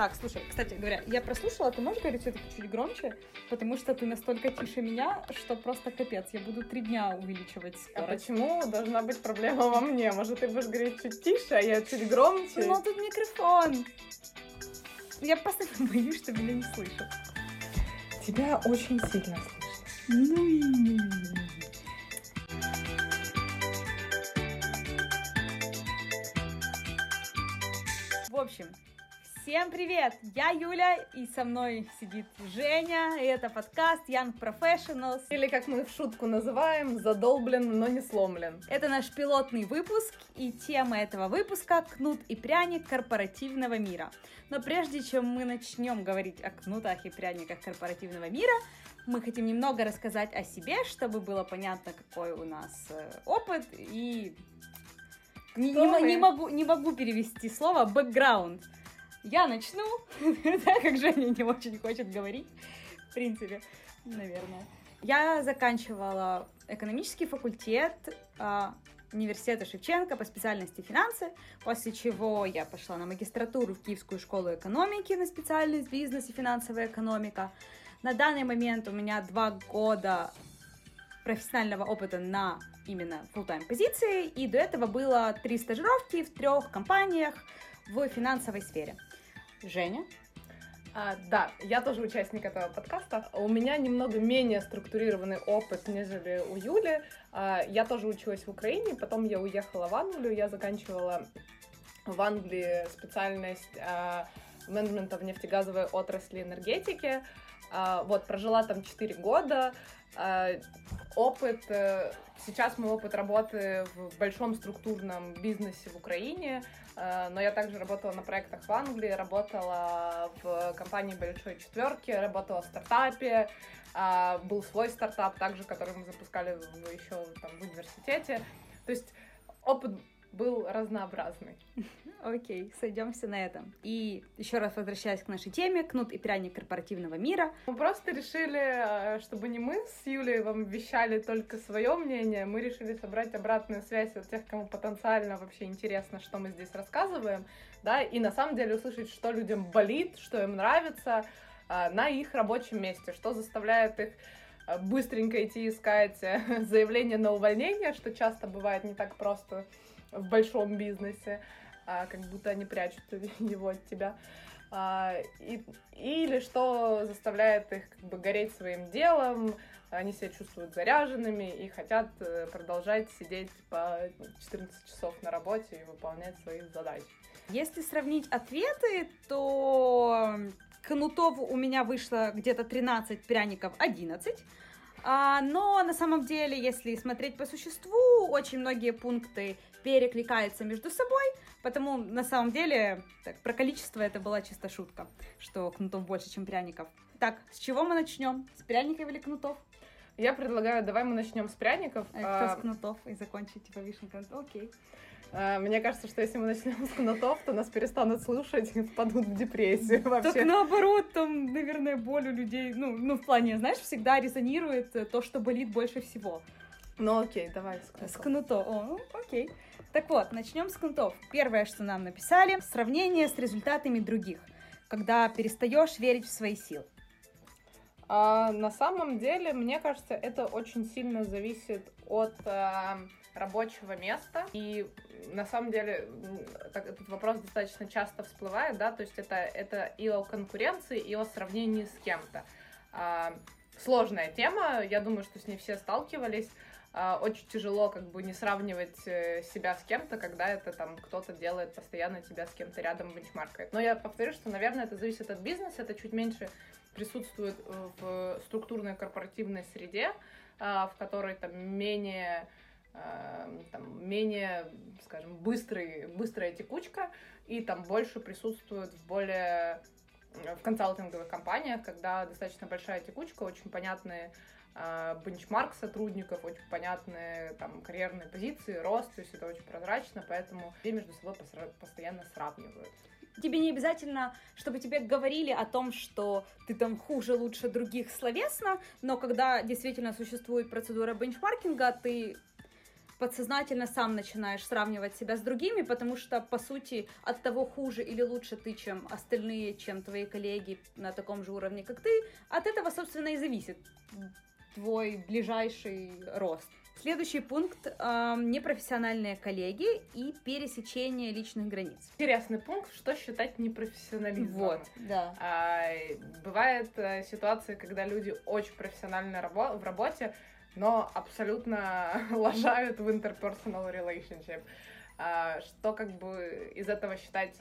Так, слушай, кстати говоря, я прослушала, ты можешь говорить все-таки чуть громче, потому что ты настолько тише меня, что просто капец, я буду три дня увеличивать А скорость. почему должна быть проблема во мне? Может, ты будешь говорить чуть тише, а я чуть громче? Ну, тут микрофон. Я просто боюсь, что меня не слышат. Тебя очень сильно слышно. Ну и... В общем, всем привет! Я Юля, и со мной сидит Женя, и это подкаст Young Professionals. Или, как мы в шутку называем, задолблен, но не сломлен. Это наш пилотный выпуск, и тема этого выпуска — кнут и пряник корпоративного мира. Но прежде чем мы начнем говорить о кнутах и пряниках корпоративного мира, мы хотим немного рассказать о себе, чтобы было понятно, какой у нас э, опыт, и не, не не могу, не могу перевести слово «бэкграунд». Я начну, так как Женя не очень хочет говорить, в принципе, наверное. Я заканчивала экономический факультет а, университета Шевченко по специальности финансы, после чего я пошла на магистратуру в Киевскую школу экономики на специальность бизнес и финансовая экономика. На данный момент у меня два года профессионального опыта на именно full-time позиции, и до этого было три стажировки в трех компаниях в финансовой сфере. Женя? А, да, я тоже участник этого подкаста. У меня немного менее структурированный опыт, нежели у Юли. А, я тоже училась в Украине, потом я уехала в Англию, я заканчивала в Англии специальность а, менеджмента в нефтегазовой отрасли энергетики. А, вот, прожила там 4 года. А, опыт, э, сейчас мой опыт работы в большом структурном бизнесе в Украине, но я также работала на проектах в Англии, работала в компании Большой Четверки, работала в стартапе, а, был свой стартап также, который мы запускали еще там в университете. То есть опыт был разнообразный. Окей, сойдемся на этом. И еще раз возвращаясь к нашей теме, кнут и пряник корпоративного мира. Мы просто решили, э, чтобы не мы с Юлей вам вещали только свое мнение, мы решили собрать обратную связь от тех, кому потенциально вообще интересно, что мы здесь рассказываем, да, и на самом деле услышать, что людям болит, что им нравится э, на их рабочем месте, что заставляет их э, быстренько идти искать заявление на увольнение, что часто бывает не так просто в большом бизнесе, а, как будто они прячут его от тебя. А, и- или что заставляет их как бы гореть своим делом, они себя чувствуют заряженными и хотят э, продолжать сидеть по 14 часов на работе и выполнять свои задачи. Если сравнить ответы, то кнутов у меня вышло где-то 13, пряников 11. А, но на самом деле, если смотреть по существу, очень многие пункты перекликаются между собой, потому на самом деле так, про количество это была чисто шутка, что кнутов больше, чем пряников. Так, с чего мы начнем? С пряников или кнутов? Я предлагаю, давай мы начнем с пряников. А кто А, с кнутов и закончить типа вишенка? Окей. а, Мне кажется, что если мы начнем с кнутов, то нас перестанут слушать и впадут в депрессию Так вообще. наоборот, там, наверное, боль у людей, ну, ну, в плане, знаешь, всегда резонирует э, то, что болит больше всего. Ну окей, давай с С кнутов. кнутов. О, ну, окей. Так вот, начнем с кнутов. Первое, что нам написали, сравнение с результатами других, когда перестаешь верить в свои силы. А, на самом деле, мне кажется, это очень сильно зависит от а, рабочего места. И на самом деле так, этот вопрос достаточно часто всплывает, да, то есть это, это и о конкуренции, и о сравнении с кем-то. А, сложная тема, я думаю, что с ней все сталкивались. А, очень тяжело как бы не сравнивать э, себя с кем-то, когда это там кто-то делает постоянно тебя с кем-то рядом бенчмаркает. Но я повторю, что, наверное, это зависит от бизнеса, это чуть меньше присутствует э, в структурной корпоративной среде, а, в которой там менее а, там, менее, скажем, быстрый, быстрая текучка, и там больше присутствует в более э, в консалтинговых компаниях, когда достаточно большая текучка, очень понятные а, бенчмарк сотрудников, очень понятные там карьерные позиции, рост, то есть это очень прозрачно, поэтому все между собой постоянно сравнивают. Тебе не обязательно, чтобы тебе говорили о том, что ты там хуже, лучше других словесно, но когда действительно существует процедура бенчмаркинга, ты подсознательно сам начинаешь сравнивать себя с другими, потому что, по сути, от того, хуже или лучше ты, чем остальные, чем твои коллеги на таком же уровне, как ты, от этого, собственно, и зависит твой ближайший рост. Следующий пункт э, непрофессиональные коллеги и пересечение личных границ. Интересный пункт, что считать непрофессионализмом. Вот, да. А, бывает э, ситуации, когда люди очень профессиональны рабо- в работе, но абсолютно лажают в interpersonal relationship. А, что как бы из этого считать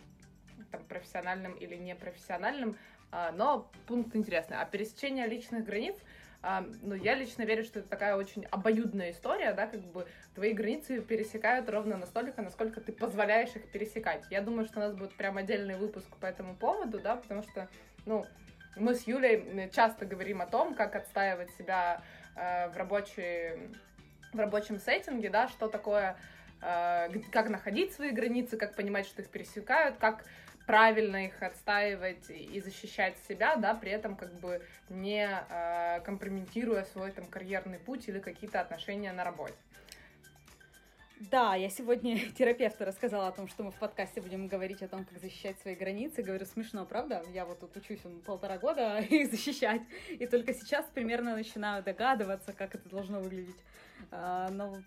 там, профессиональным или непрофессиональным, а, но пункт интересный. А пересечение личных границ — а, ну, я лично верю, что это такая очень обоюдная история, да, как бы твои границы пересекают ровно настолько, насколько ты позволяешь их пересекать. Я думаю, что у нас будет прям отдельный выпуск по этому поводу, да, потому что, ну, мы с Юлей часто говорим о том, как отстаивать себя в, рабочей, в рабочем сеттинге, да, что такое, э, как находить свои границы, как понимать, что их пересекают, как правильно их отстаивать и защищать себя, да, при этом как бы не э, компрометируя свой там карьерный путь или какие-то отношения на работе. Да, я сегодня терапевту рассказала о том, что мы в подкасте будем говорить о том, как защищать свои границы. Говорю, смешно, правда? Я вот тут учусь он полтора года их защищать, и только сейчас примерно начинаю догадываться, как это должно выглядеть. А, но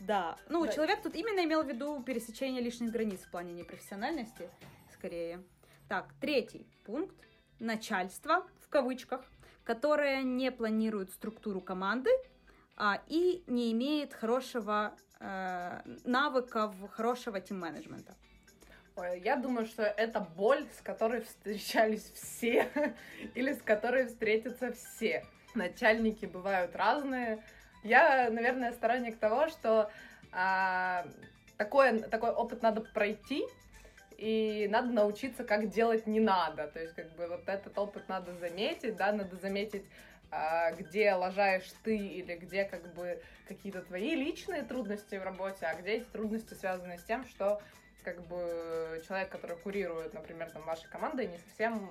да, ну, да. человек тут именно имел в виду пересечение лишних границ в плане непрофессиональности скорее. Так, третий пункт. Начальство, в кавычках, которое не планирует структуру команды и не имеет хорошего э, навыков хорошего тим-менеджмента. Я думаю, что это боль, с которой встречались все, или с которой встретятся все. Начальники бывают разные. Я, наверное, сторонник того, что а, такой, такой опыт надо пройти, и надо научиться, как делать не надо. То есть, как бы, вот этот опыт надо заметить, да, надо заметить, а, где лажаешь ты или где, как бы, какие-то твои личные трудности в работе, а где эти трудности связаны с тем, что как бы человек, который курирует, например, там вашей командой, не совсем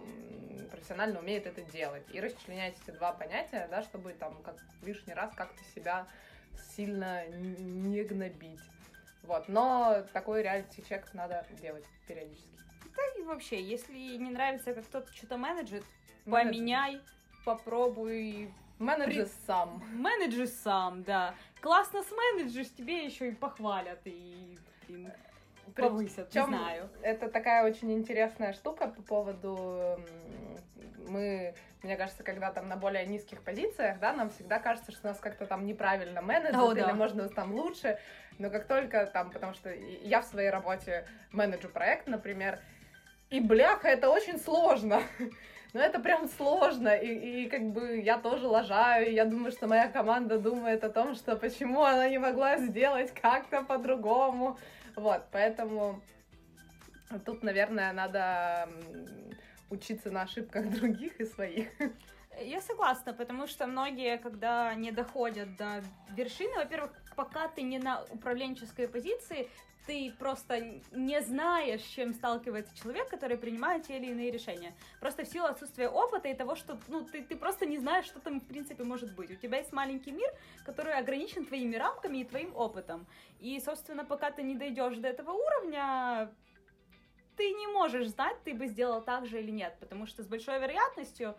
профессионально умеет это делать. И расчленять эти два понятия, да, чтобы там как лишний раз как-то себя сильно не гнобить. Вот, но такой реалити-чек надо делать периодически. Да и вообще, если не нравится, как кто-то что-то менеджит, поменяй, попробуй. Менеджер При... сам. Менеджер сам, да. Классно с менеджерс, тебе еще и похвалят и, и повысят, Причем не знаю. Это такая очень интересная штука по поводу мы, мне кажется, когда там на более низких позициях, да, нам всегда кажется, что нас как-то там неправильно менеджер, О, или да. можно там лучше, но как только там, потому что я в своей работе менеджу проект, например, и бляха, это очень сложно. Ну, это прям сложно, и, и как бы я тоже лажаю, и я думаю, что моя команда думает о том, что почему она не могла сделать как-то по-другому. Вот, поэтому тут, наверное, надо учиться на ошибках других и своих. Я согласна, потому что многие, когда не доходят до вершины, во-первых, пока ты не на управленческой позиции, ты просто не знаешь, с чем сталкивается человек, который принимает те или иные решения. Просто в силу отсутствия опыта и того, что ну, ты, ты просто не знаешь, что там в принципе может быть. У тебя есть маленький мир, который ограничен твоими рамками и твоим опытом. И, собственно, пока ты не дойдешь до этого уровня, ты не можешь знать, ты бы сделал так же или нет, потому что с большой вероятностью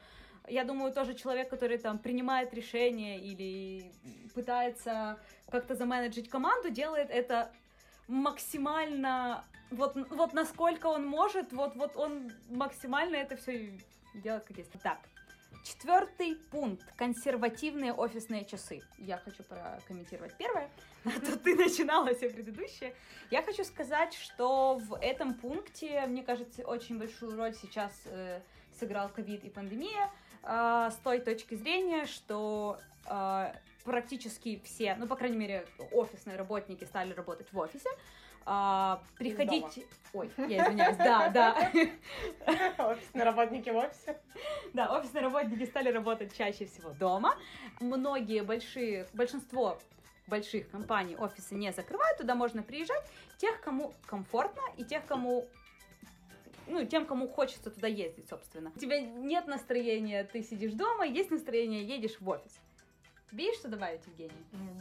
я думаю, тоже человек, который там принимает решения или пытается как-то заменеджить команду, делает это максимально вот, вот насколько он может, вот, вот он максимально это все делает как есть. Так, Четвертый пункт. Консервативные офисные часы. Я хочу прокомментировать первое, а то ты начинала все предыдущие. Я хочу сказать, что в этом пункте, мне кажется, очень большую роль сейчас э, сыграл ковид и пандемия. Э, с той точки зрения, что э, практически все, ну, по крайней мере, офисные работники стали работать в офисе а, приходить... Ой, я извиняюсь, да, да. Офисные работники в офисе. Да, офисные работники стали работать чаще всего дома. Многие большие, большинство больших компаний офисы не закрывают, туда можно приезжать. Тех, кому комфортно, и тех, кому ну, тем, кому хочется туда ездить, собственно. У тебя нет настроения, ты сидишь дома, есть настроение, едешь в офис. Тебе есть что добавить, Евгений?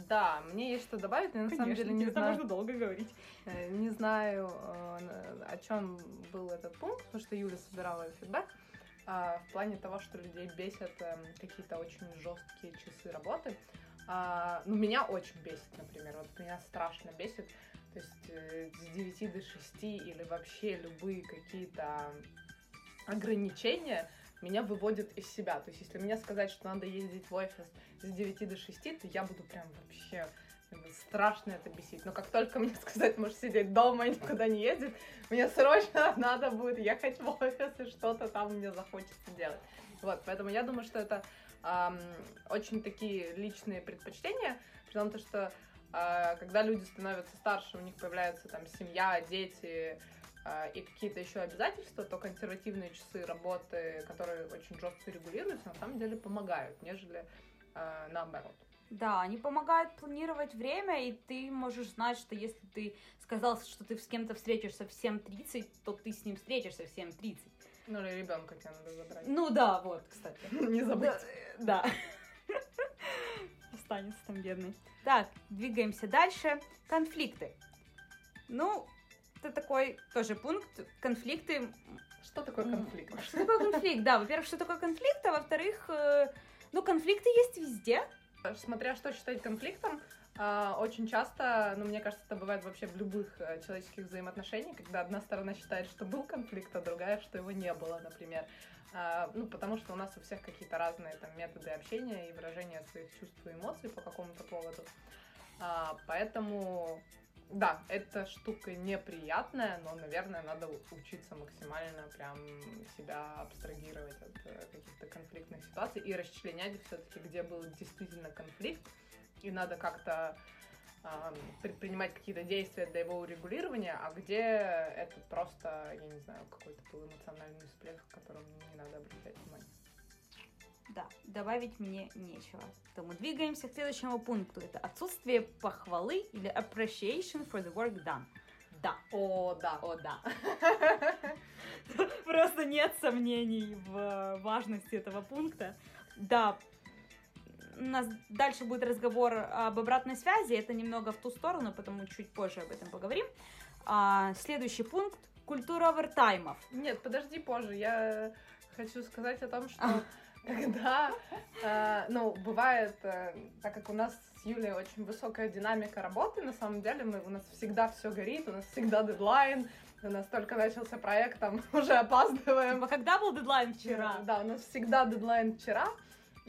Да, мне есть что добавить, но на самом деле не знаю. можно долго говорить. Э, Не знаю, э, о чем был этот пункт, потому что Юля собирала фидбэк. а, В плане того, что людей бесят эм, какие-то очень жесткие часы работы. А, Ну, меня очень бесит, например. Вот меня страшно бесит. То есть э, с 9 до 6 или вообще любые какие-то ограничения меня выводят из себя. То есть, если мне сказать, что надо ездить в офис с 9 до 6, то я буду прям вообще страшно это бесить. Но как только мне сказать, можешь сидеть дома и никуда не ездить, мне срочно надо будет ехать в офис и что-то там мне захочется делать. Вот, поэтому я думаю, что это ам, очень такие личные предпочтения, при том, то, что а, когда люди становятся старше, у них появляется там семья, дети, и какие-то еще обязательства, то консервативные часы работы, которые очень жестко регулируются, на самом деле помогают, нежели а, наоборот. Да, они помогают планировать время, и ты можешь знать, что если ты сказал, что ты с кем-то встретишься в 7.30, то ты с ним встретишься в 7.30. Ну или ребенка тебе надо забрать. Ну да, вот, кстати. Не забыть. Да. Останется там бедный. Так, двигаемся дальше. Конфликты. Ну, это такой тоже пункт. Конфликты. Что такое конфликт? Что такое конфликт? Да, во-первых, что такое конфликт, а во-вторых, э, ну, конфликты есть везде. Смотря что считать конфликтом, а, очень часто, ну, мне кажется, это бывает вообще в любых э, человеческих взаимоотношениях, когда одна сторона считает, что был конфликт, а другая, что его не было, например. А, Ну, потому что у нас у всех какие-то разные там методы общения и выражения своих чувств и эмоций по какому-то поводу. А, Поэтому, да, эта штука неприятная, но, наверное, надо учиться максимально прям себя абстрагировать от э, каких-то конфликтных ситуаций и расчленять все-таки, где был действительно конфликт, и надо как-то предпринимать какие-то действия для его урегулирования, а где это просто, я не знаю, какой-то был эмоциональный всплеск, к которому не надо обращать внимание. Да, добавить мне нечего. Поэтому двигаемся к следующему пункту. Это отсутствие похвалы или appreciation for the work done. Да. О, да. О, да. Просто нет сомнений в важности этого пункта. Да, у нас дальше будет разговор об обратной связи. Это немного в ту сторону, потому чуть позже об этом поговорим. А, следующий пункт – культура овертаймов. Нет, подожди позже. Я хочу сказать о том, что когда, э, ну, бывает, э, так как у нас с Юлей очень высокая динамика работы, на самом деле мы, у нас всегда все горит, у нас всегда дедлайн, у нас только начался проект, там уже опаздываем. А когда был дедлайн вчера? Да, у нас всегда дедлайн вчера,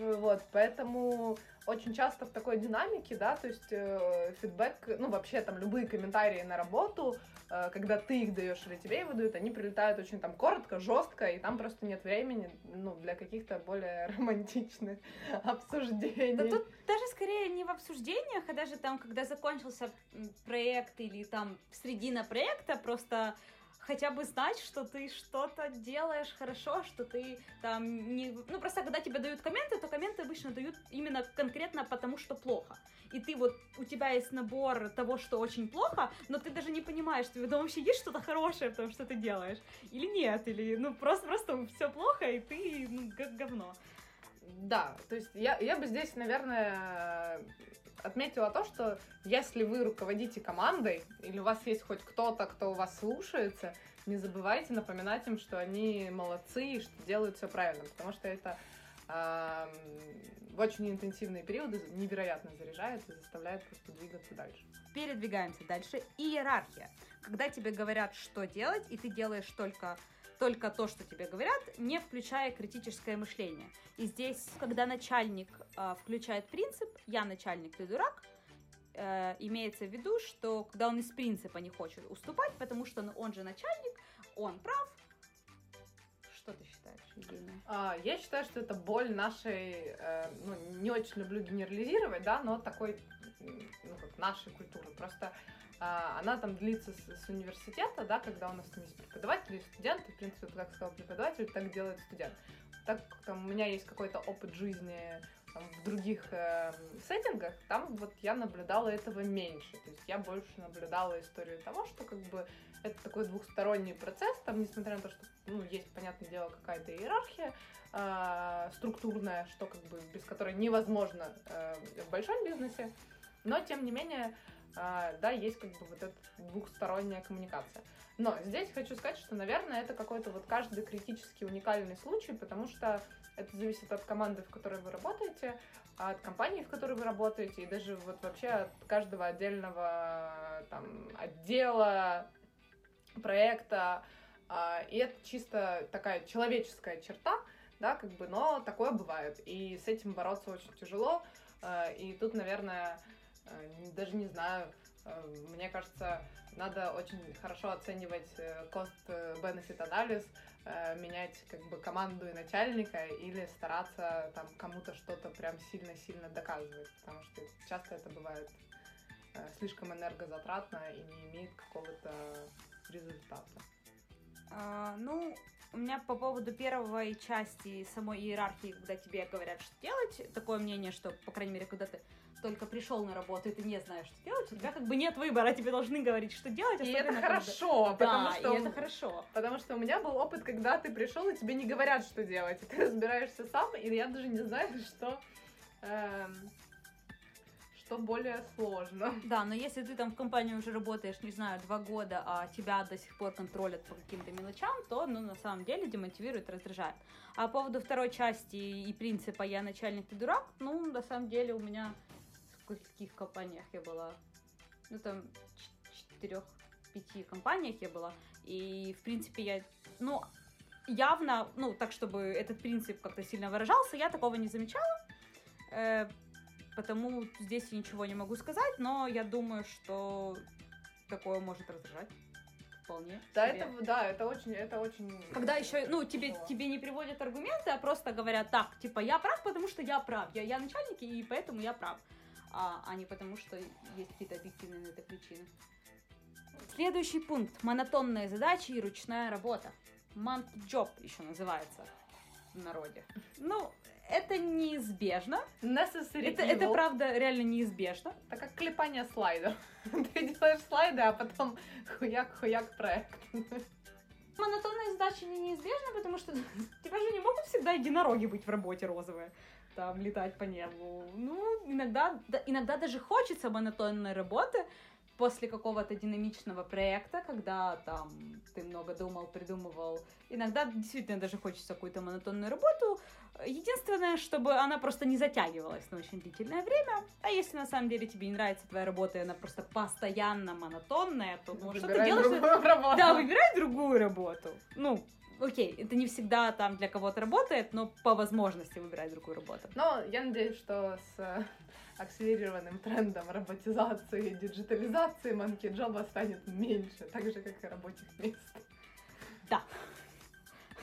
вот, поэтому очень часто в такой динамике, да, то есть э, фидбэк, ну, вообще там любые комментарии на работу, э, когда ты их даешь или тебе его дают, они прилетают очень там коротко, жестко, и там просто нет времени, ну, для каких-то более романтичных обсуждений. Да тут даже скорее не в обсуждениях, а даже там, когда закончился проект или там средина проекта, просто хотя бы знать, что ты что-то делаешь хорошо, что ты там не... Ну, просто когда тебе дают комменты, то комменты обычно дают именно конкретно потому, что плохо. И ты вот, у тебя есть набор того, что очень плохо, но ты даже не понимаешь, что там вообще есть что-то хорошее в том, что ты делаешь. Или нет, или, ну, просто, просто все плохо, и ты, ну, г- говно. Да, то есть я, я бы здесь, наверное, отметила то, что если вы руководите командой, или у вас есть хоть кто-то, кто у вас слушается, не забывайте напоминать им, что они молодцы и что делают все правильно, потому что это в очень интенсивные периоды невероятно заряжает и заставляет просто двигаться дальше. Передвигаемся дальше. Иерархия. Когда тебе говорят, что делать, и ты делаешь только только то, что тебе говорят, не включая критическое мышление. И здесь, когда начальник э, включает принцип «я начальник, ты дурак», э, имеется в виду, что когда он из принципа не хочет уступать, потому что ну, он же начальник, он прав. Что ты считаешь, Евгения? А, Я считаю, что это боль нашей, э, ну, не очень люблю генерализировать, да, но такой, ну, как нашей культуры. Просто а, она там длится с, с университета, да, когда у нас там есть преподаватели и студенты, в принципе, как сказал преподаватель, так делает студент. Так там у меня есть какой-то опыт жизни там, в других э, сеттингах, там вот я наблюдала этого меньше. То есть я больше наблюдала историю того, что как бы это такой двухсторонний процесс, там, несмотря на то, что, ну, есть, понятное дело, какая-то иерархия э, структурная, что как бы без которой невозможно э, в большом бизнесе, но, тем не менее, да, есть как бы вот эта двухсторонняя коммуникация. Но здесь хочу сказать, что, наверное, это какой-то вот каждый критически уникальный случай, потому что это зависит от команды, в которой вы работаете, от компании, в которой вы работаете, и даже вот вообще от каждого отдельного там отдела, проекта. А, и это чисто такая человеческая черта, да, как бы, но такое бывает. И с этим бороться очень тяжело. А, и тут, наверное, даже не знаю, э, мне кажется, надо очень хорошо оценивать cost-benefit э, анализ, менять как бы команду и начальника или стараться там кому-то что-то прям сильно-сильно доказывать, потому что часто это бывает слишком энергозатратно и не имеет какого-то результата? А, ну, у меня по поводу первой части самой иерархии, когда тебе говорят, что делать, такое мнение, что, по крайней мере, когда ты только пришел на работу, и ты не знаешь, что делать, у тебя как бы нет выбора, тебе должны говорить, что делать. И это хорошо, когда... потому да, что... и это хорошо. Потому что у меня был опыт, когда ты пришел, и тебе не говорят, что делать, и ты разбираешься сам, и я даже не знаю, что... Эм что более сложно. Да, но если ты там в компании уже работаешь, не знаю, два года, а тебя до сих пор контролят по каким-то мелочам, то, ну, на самом деле демотивирует, раздражает. А по поводу второй части и принципа «я начальник, ты дурак», ну, на самом деле у меня каких компаниях я была? Ну, там, четырех-пяти компаниях я была, и, в принципе, я, ну, явно, ну, так, чтобы этот принцип как-то сильно выражался, я такого не замечала, э, Потому здесь я ничего не могу сказать, но я думаю, что такое может раздражать. Вполне. Да, себе. это, да, это очень, это очень. Когда еще, ну, тебе, тебе не приводят аргументы, а просто говорят, так, типа, я прав, потому что я прав. Я, я начальник, и поэтому я прав. А, а не потому, что есть какие-то объективные на это причины. Следующий пункт. Монотонные задачи и ручная работа. Monkey job еще называется в народе. Ну, это неизбежно. Это, это правда реально неизбежно. Это как клепание слайдов. Ты делаешь слайды, а потом хуяк-хуяк проект. Монотонные задачи не неизбежны, потому что тебя же не могут всегда единороги быть в работе розовые. Там летать по небу. Ну, иногда, да, иногда даже хочется монотонной работы, после какого-то динамичного проекта, когда там ты много думал, придумывал, иногда действительно даже хочется какую-то монотонную работу. Единственное, чтобы она просто не затягивалась на очень длительное время. А если на самом деле тебе не нравится твоя работа, и она просто постоянно монотонная, то ну, что ты делаешь? Работу. Да, выбирай другую работу. Ну, окей, это не всегда там для кого-то работает, но по возможности выбирай другую работу. Но я надеюсь, что с акселерированным трендом роботизации и диджитализации манки джоба станет меньше, так же, как и рабочих мест. Да.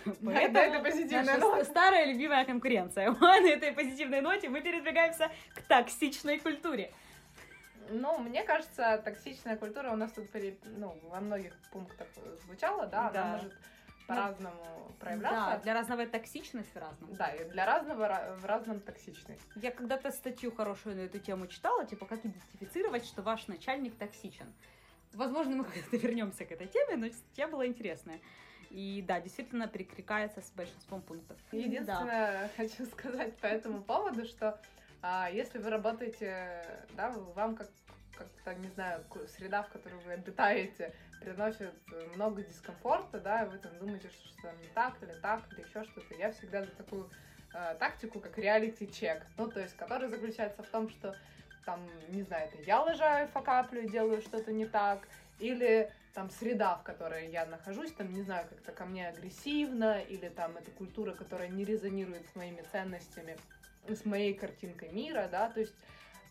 Поэтому да, это позитивная нота. Старая любимая конкуренция. На этой позитивной ноте мы передвигаемся к токсичной культуре. Ну, мне кажется, токсичная культура у нас тут ну, во многих пунктах звучала, да, да. она может по-разному проявляться. Да, для разного токсичность разная. Да, и для разного в разном токсичный. Я когда-то статью хорошую на эту тему читала, типа, как идентифицировать, что ваш начальник токсичен. Возможно, мы когда-то вернемся к этой теме, но статья была интересная. И да, действительно перекликается с большинством пунктов. Единственное, да. хочу сказать по этому поводу, что а, если вы работаете, да, вам как как-то, не знаю, среда, в которой вы обитаете, приносит много дискомфорта, да, и вы там думаете, что, что там не так, или так, или еще что-то. Я всегда за такую э, тактику, как реалити-чек, ну, то есть, который заключается в том, что там, не знаю, это я лажаю, факаплю, делаю что-то не так, или там среда, в которой я нахожусь, там, не знаю, как-то ко мне агрессивно, или там это культура, которая не резонирует с моими ценностями, с моей картинкой мира, да, то есть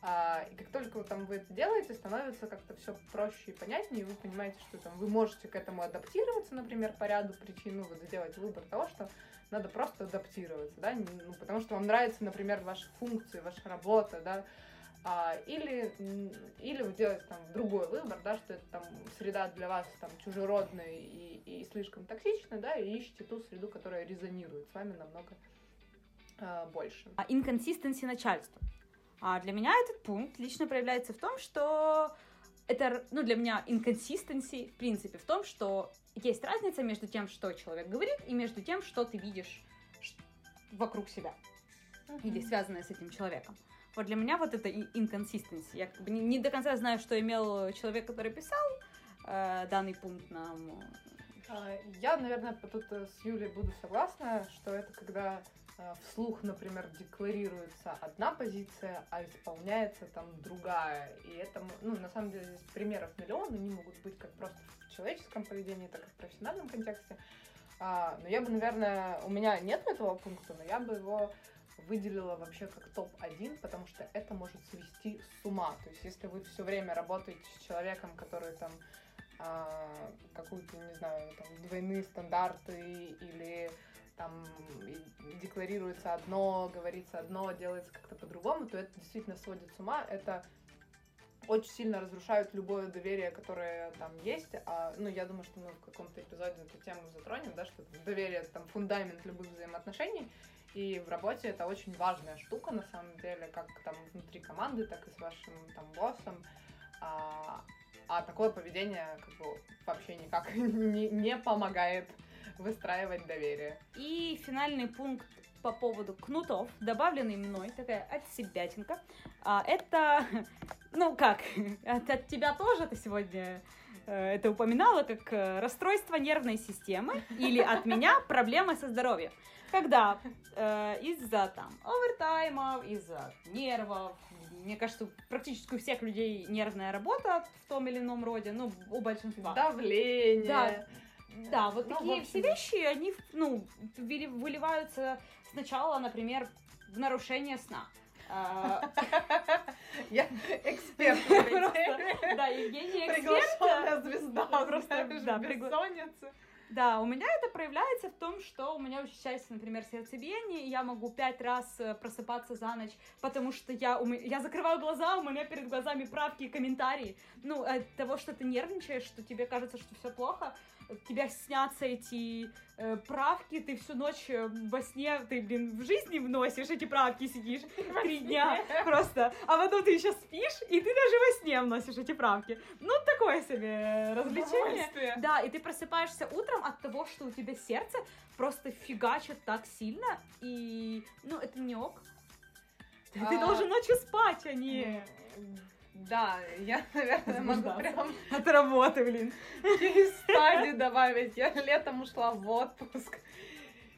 а, и как только там вы это делаете, становится как-то все проще и понятнее, и вы понимаете, что там вы можете к этому адаптироваться, например, по ряду причин, ну, вот сделать выбор того, что надо просто адаптироваться, да, ну, потому что вам нравится, например, ваши функции, ваша работа, да, а, или, или вы делаете там другой выбор, да, что это там среда для вас там чужеродная и, и слишком токсичная, да, и ищете ту среду, которая резонирует с вами намного э, больше. А инконсистенции начальства. А для меня этот пункт лично проявляется в том, что это, ну, для меня инконсистенции, в принципе, в том, что есть разница между тем, что человек говорит, и между тем, что ты видишь вокруг себя или связанное с этим человеком. Вот для меня вот это инконсистенция. Я как бы не, не до конца знаю, что имел человек, который писал э, данный пункт нам. А, я, наверное, тут э, с Юлей буду согласна, что это когда вслух, например, декларируется одна позиция, а исполняется там другая. И это, ну, на самом деле, здесь примеров миллион, они могут быть как просто в человеческом поведении, так и в профессиональном контексте. А, но я бы, наверное, у меня нет этого пункта, но я бы его выделила вообще как топ-1, потому что это может свести с ума. То есть, если вы все время работаете с человеком, который там а, какую-то, не знаю, там, двойные стандарты или там декларируется одно, говорится одно, делается как-то по-другому, то это действительно сводит с ума. Это очень сильно разрушают любое доверие, которое там есть. А, ну, я думаю, что мы в каком-то эпизоде эту тему затронем, да, что доверие это там фундамент любых взаимоотношений. И в работе это очень важная штука, на самом деле, как там внутри команды, так и с вашим там боссом. А, а такое поведение как бы вообще никак не, не помогает выстраивать доверие. И финальный пункт по поводу кнутов, добавленный мной, такая от себятинка. А, это, ну как, от, от тебя тоже ты сегодня э, это упоминала, как э, расстройство нервной системы или от меня проблемы со здоровьем. Когда э, из-за там овертаймов, из-за нервов, мне кажется, практически у всех людей нервная работа в том или ином роде, ну, у большинства. Давление. Да, да, вот ну, такие все вещи, они, ну, выливаются сначала, например, в нарушение сна. А, Я эксперт. Да, Евгения эксперт. звезда. Просто, да, бессонница. Да, у меня это проявляется в том, что у меня учащается, например, сердцебиение, и я могу пять раз э, просыпаться за ночь, потому что я, я закрываю глаза, у меня перед глазами правки и комментарии. Ну, от того, что ты нервничаешь, что тебе кажется, что все плохо, тебя снятся эти э, правки, ты всю ночь э, во сне, ты, блин, в жизни вносишь эти правки, сидишь три дня просто, а потом ты еще спишь, и ты даже во сне вносишь эти правки. Ну, такое себе развлечение. Да, и ты просыпаешься утром от того, что у тебя сердце просто фигачит так сильно, и, ну, это не ок. Ты, а... ты должен ночью спать, а не... Да, я, наверное, могу прям... От работы, блин. Через стадию добавить. Я летом ушла в отпуск.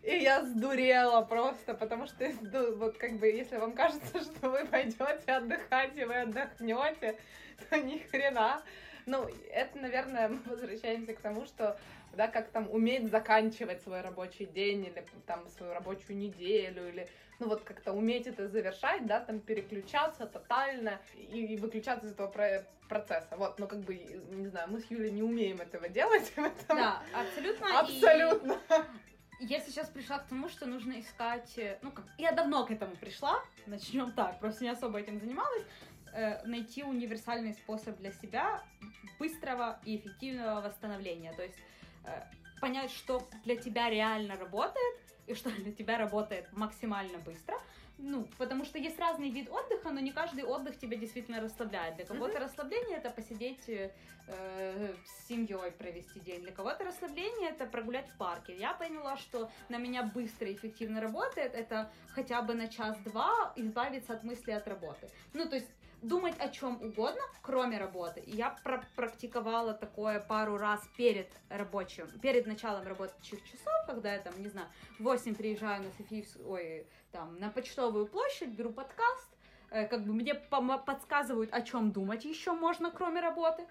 И я сдурела просто, потому что, ну, вот как бы, если вам кажется, что вы пойдете отдыхать, и вы отдохнете, то ни хрена. Ну, это, наверное, мы возвращаемся к тому, что да, как там уметь заканчивать свой рабочий день или там свою рабочую неделю или ну вот как-то уметь это завершать, да, там переключаться тотально и, и выключаться из этого про процесса. Вот, но как бы, не знаю, мы с Юлей не умеем этого делать. Этом... Да, абсолютно. Абсолютно. И я сейчас пришла к тому, что нужно искать, э, ну как, я давно к этому пришла, начнем так, просто не особо этим занималась, э, найти универсальный способ для себя быстрого и эффективного восстановления. То есть э, понять, что для тебя реально работает, и что для тебя работает максимально быстро. Ну, потому что есть разный вид отдыха, но не каждый отдых тебя действительно расслабляет. Для кого-то mm-hmm. расслабление это посидеть э, с семьей, провести день. Для кого-то расслабление это прогулять в парке. Я поняла, что на меня быстро и эффективно работает это хотя бы на час-два избавиться от мысли от работы. Ну, то есть думать о чем угодно, кроме работы. Я пр практиковала такое пару раз перед рабочим, перед началом рабочих часов, когда я там, не знаю, в 8 приезжаю на Софиевскую, ой, там, на почтовую площадь, беру подкаст, э, как бы мне подсказывают, о чем думать еще можно, кроме работы.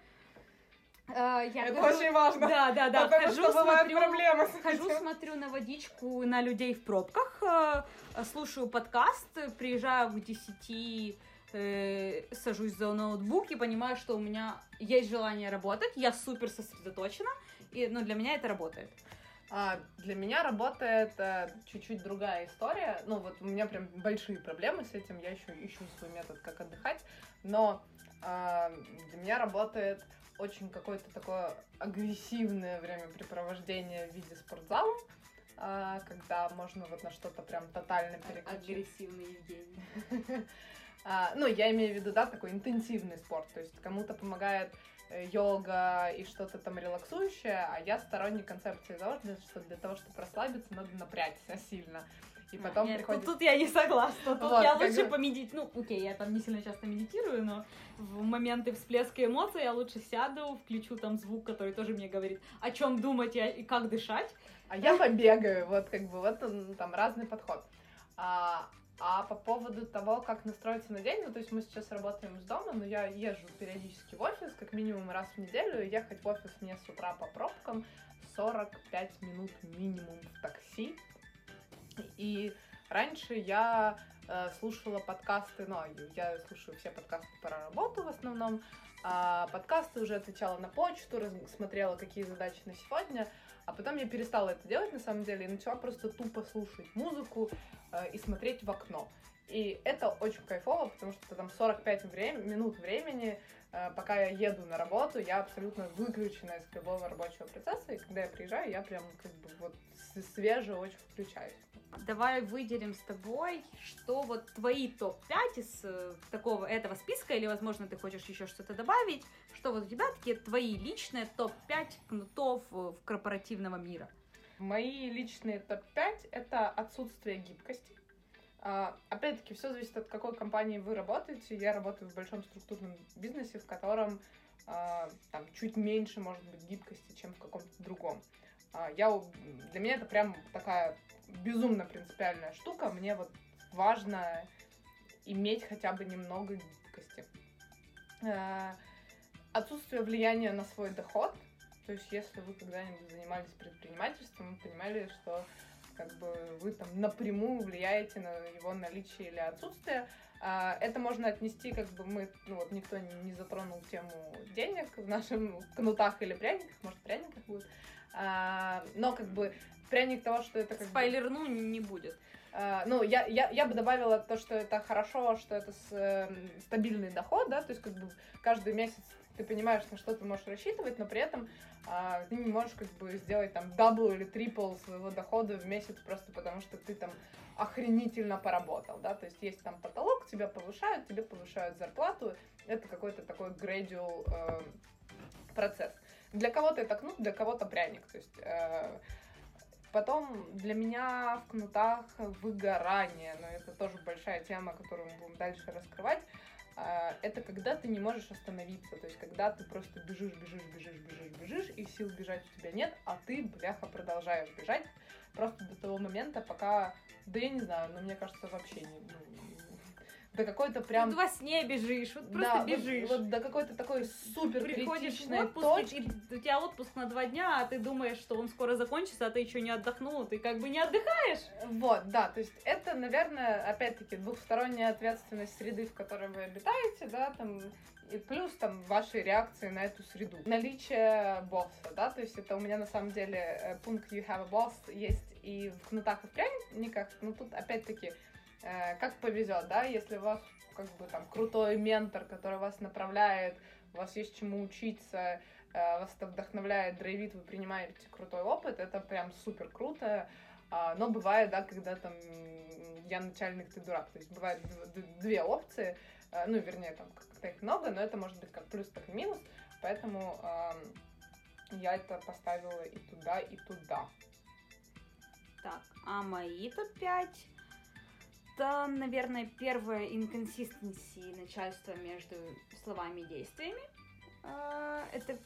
Uh, я Это хожу... очень важно. Да, да, да. Потому хожу, что смотрю, проблемы хожу, смотрю на водичку, на людей в пробках, э, слушаю подкаст, приезжаю к 10 э, сажусь за ноутбук и понимаю, что у меня есть желание работать, я супер сосредоточена, и ну, для меня это работает. А, для меня работает а, чуть-чуть другая история. Ну, вот у меня прям большие проблемы с этим, я еще ищу свой метод, как отдыхать, но а, для меня работает очень какое-то такое агрессивное времяпрепровождение в виде спортзала. а, когда можно вот на что-то прям тотально переключить. Агрессивный Евгений. А, ну, я имею в виду, да, такой интенсивный спорт, то есть кому-то помогает э, йога и что-то там релаксующее, а я сторонник концепции того, что для того, чтобы расслабиться, надо напрячься сильно. И потом Нет, приходит... тут, тут я не согласна. Тут Вот, я лучше бы- помедитирую. Ну, окей, я там не сильно часто медитирую, но в моменты всплеска эмоций я лучше сяду, включу там звук, который тоже мне говорит, о чем думать и, и как дышать. А я побегаю, вот как бы вот он, там разный подход. А, а по поводу того, как настроиться на день, ну, то есть мы сейчас работаем из дома, но я езжу периодически в офис, как минимум раз в неделю, и ехать в офис мне с утра по пробкам 45 минут минимум в такси. И раньше я э, слушала подкасты, ну, я слушаю все подкасты про работу в основном, а подкасты уже отвечала на почту, смотрела, какие задачи на сегодня, а потом я перестала это делать на самом деле и начала просто тупо слушать музыку и смотреть в окно. И это очень кайфово, потому что там 45 время, минут времени, э, пока я еду на работу, я абсолютно выключена из любого рабочего процесса, и когда я приезжаю, я прям как бы вот свеже очень включаюсь. Давай выделим с тобой, что вот твои топ-5 из э, такого этого списка, или, возможно, ты хочешь еще что-то добавить, что вот у тебя такие твои личные топ-5 кнутов э, в корпоративного мира. Мои личные топ-5 — это отсутствие гибкости. А, Опять-таки, все зависит от какой компании вы работаете. Я работаю в большом структурном бизнесе, в котором а, там чуть меньше может быть гибкости, чем в каком-то другом. А, Я, для меня это прям такая безумно принципиальная штука. Мне вот важно иметь хотя бы немного гибкости. Отсутствие влияния на свой доход. То есть, если вы когда-нибудь занимались предпринимательством, вы понимали, что как бы вы там напрямую влияете на его наличие или отсутствие. А, Это можно отнести, как бы мы, ну вот никто не затронул тему денег в нашем кнутах или пряниках, может, пряниках будет. А, Но как бы пряник того, что это как бы... Спойлерну не будет. А, Ну, я, я, я бы добавила то, что это хорошо, что это с, эм, стабильный доход, да, то есть как бы каждый месяц ты понимаешь, на что ты можешь рассчитывать, но при этом а, ты не можешь как бы сделать там double или triple своего дохода в месяц просто потому, что ты там охренительно поработал, да, то есть есть там потолок, тебя повышают, тебе повышают зарплату, это какой-то такой gradual э, процесс. Для кого-то это кнут, для кого-то пряник, то есть э, Потом для меня в кнутах выгорание, но это тоже большая тема, которую мы будем дальше раскрывать. А, Это когда ты не можешь остановиться, то есть когда ты просто бежишь, бежишь, бежишь, бежишь, бежишь, и сил бежать у тебя нет, а ты, бляха, продолжаешь бежать просто до того момента, пока, да я не знаю, но мне кажется, вообще не, ну, до какой-то прям... Вот во сне бежишь, вот да, просто вот- бежишь. Вот, до какой-то такой супер Приходишь в отпуск, точки. и у тебя отпуск на два дня, а ты думаешь, что он скоро закончится, а ты еще не отдохнул, ты как бы не отдыхаешь. Вот, да, то есть это, наверное, опять-таки двухсторонняя ответственность среды, в которой вы обитаете, да, там, и плюс там ваши реакции на эту среду. Наличие босса, да, то есть это у меня на самом деле э, пункт you have a boss есть и в кнутах и в пряниках, но тут опять-таки Э, как повезет, да, если у вас как бы там крутой ментор, который вас направляет, у вас есть чему учиться, э, вас это вдохновляет, драйвит, вы принимаете крутой опыт, это прям супер круто. А, но бывает, да, когда там я начальник, ты дурак. То есть бывают две опции, э, ну, вернее, там как-то их много, но это может быть как плюс, так и минус. Поэтому я это поставила и туда, и туда. Так, а мои топ-5 это, наверное, первая инконсистенция начальства между словами и действиями. А, это,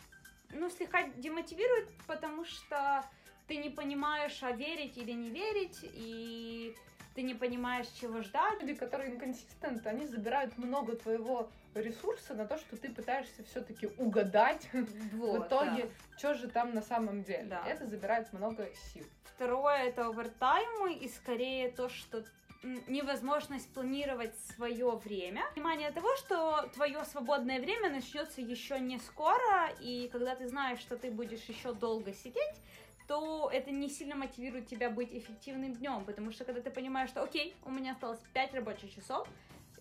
ну, слегка демотивирует, потому что ты не понимаешь, а верить или не верить, и ты не понимаешь, чего ждать. Люди, которые инконсистенты, они забирают много твоего ресурса на то, что ты пытаешься все-таки угадать вот, в итоге, да. что же там на самом деле. Да. Это забирает много сил. Второе это овертаймы и скорее то, что невозможность планировать свое время. Понимание того, что твое свободное время начнется еще не скоро, и когда ты знаешь, что ты будешь еще долго сидеть, то это не сильно мотивирует тебя быть эффективным днем, потому что когда ты понимаешь, что окей, у меня осталось 5 рабочих часов,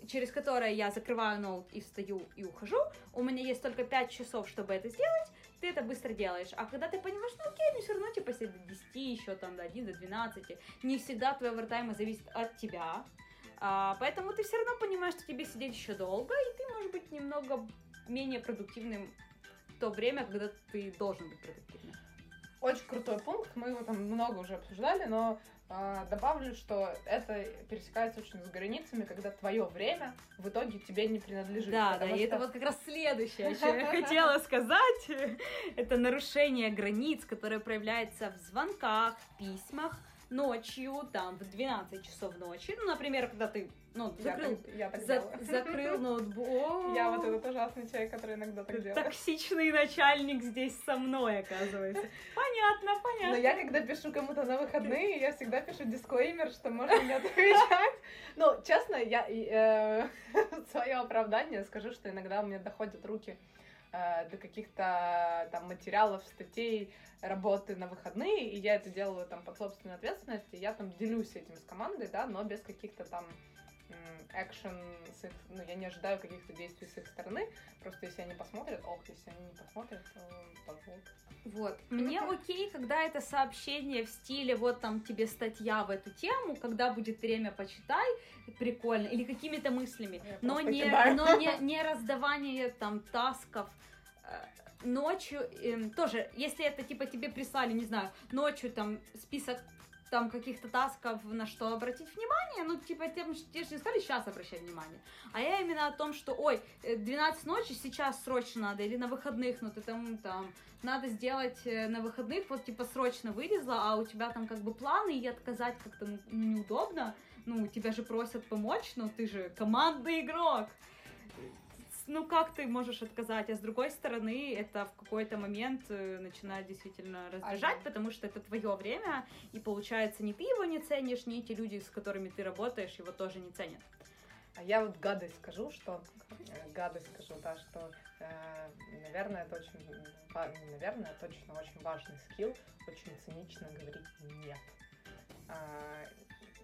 через которые я закрываю ноут и встаю и ухожу, у меня есть только 5 часов, чтобы это сделать, ты это быстро делаешь. А когда ты понимаешь, ну окей, ну все равно типа до 10 еще там до 1, до 12, не всегда твой овертайм зависит от тебя. А, поэтому ты все равно понимаешь, что тебе сидеть еще долго, и ты, может быть, немного менее продуктивным в то время, когда ты должен быть продуктивным. Очень крутой пункт, мы его там много уже обсуждали, но э, добавлю, что это пересекается очень с границами, когда твое время в итоге тебе не принадлежит. Да, да, и что... это вот как раз следующее, что я хотела сказать. Это нарушение границ, которое проявляется в звонках, письмах, ночью, там, в 12 часов ночи. Ну, например, когда ты ну, закрыл, я так, я так за, закрыл ноутбук. Я вот этот ужасный человек, который иногда так делает. Токсичный начальник здесь со мной, оказывается. Понятно, понятно. Но я, когда пишу кому-то на выходные, я всегда пишу дисклеймер, что можно не отвечать. Ну, честно, я э, свое оправдание скажу, что иногда у меня доходят руки э, до каких-то там материалов, статей, работы на выходные, и я это делаю там под собственной ответственностью, я там делюсь этим с командой, да, но без каких-то там экшен с их, ну, я не ожидаю каких-то действий с их стороны, просто если они посмотрят, ох, если они не посмотрят, то, то вот. Вот. Мне окей, когда это сообщение в стиле, вот там тебе статья в эту тему, когда будет время, почитай, прикольно, или какими-то мыслями, но не, но не, не раздавание там тасков, э, ночью э, тоже, если это типа тебе прислали, не знаю, ночью там список там каких-то тасков, на что обратить внимание, ну, типа, тем, те же не стали сейчас обращать внимание. А я именно о том, что, ой, 12 э, ночи сейчас срочно надо, или на выходных, ну, ты там, там, надо сделать э, на выходных, вот, типа, срочно вылезла, а у тебя там как бы планы, и отказать как-то ну, неудобно, ну, тебя же просят помочь, но ты же командный игрок ну как ты можешь отказать? А с другой стороны, это в какой-то момент э, начинает действительно раздражать, ага. потому что это твое время, и получается, ни ты его не ценишь, ни эти люди, с которыми ты работаешь, его тоже не ценят. А я вот гадость скажу, что э, гадость скажу, да, что, э, наверное, это очень, наверное, точно очень важный скилл, очень цинично говорить нет. А,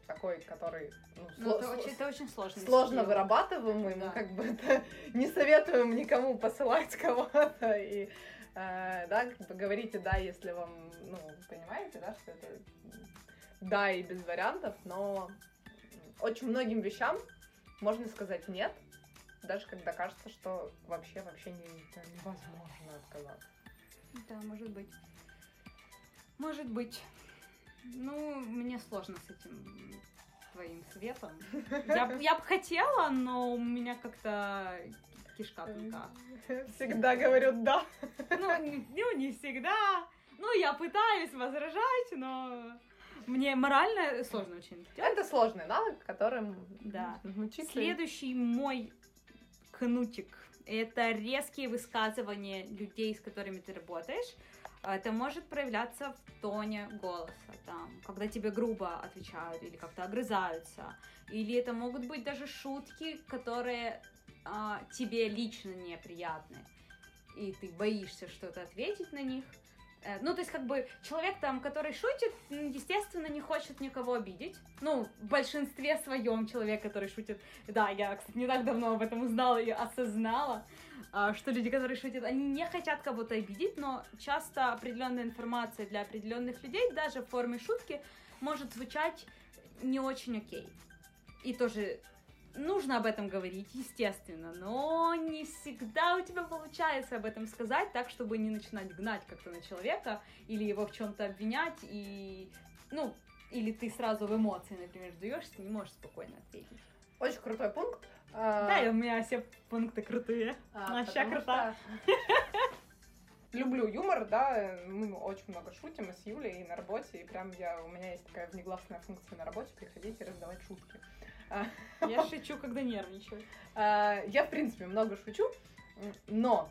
такой, который ну, ну, сло- это, очень, это очень сложно. Сложно скилл. вырабатываемый, да. мы как бы это не советуем никому посылать кого-то и э, да, как бы говорите да, если вам, ну, понимаете, да, что это да и без вариантов, но очень многим вещам можно сказать нет, даже когда кажется, что вообще вообще не, невозможно отказаться. Да, может быть. Может быть. Ну, мне сложно с этим твоим светом. Я, я бы хотела, но у меня как-то кишка тонка. Всегда говорю «да». Ну, не, ну, не всегда. Ну, я пытаюсь возражать, но мне морально сложно очень. Это сложный навык, которым да. Следующий мой кнутик — это резкие высказывания людей, с которыми ты работаешь. Это может проявляться в тоне голоса, там, когда тебе грубо отвечают или как-то огрызаются. Или это могут быть даже шутки, которые а, тебе лично неприятны. И ты боишься что-то ответить на них. Э, ну, то есть, как бы, человек там, который шутит, естественно, не хочет никого обидеть. Ну, в большинстве своем человек, который шутит... Да, я, кстати, не так давно об этом узнала и осознала, а, что люди, которые шутят, они не хотят кого-то обидеть, но часто определенная информация для определенных людей, даже в форме шутки, может звучать не очень окей. И тоже нужно об этом говорить, естественно, но не всегда у тебя получается об этом сказать так, чтобы не начинать гнать как-то на человека или его в чем-то обвинять и, ну, или ты сразу в эмоции, например, даешься, не можешь спокойно ответить. Очень крутой пункт. А, да, и у меня все пункты крутые. А, Вообще круто. Люблю юмор, да, мы очень много шутим и с Юлей, и на работе, и прям я, у меня есть такая внегласная функция на работе, приходить и раздавать шутки. Я шучу, когда нервничаю. А, я, в принципе, много шучу, но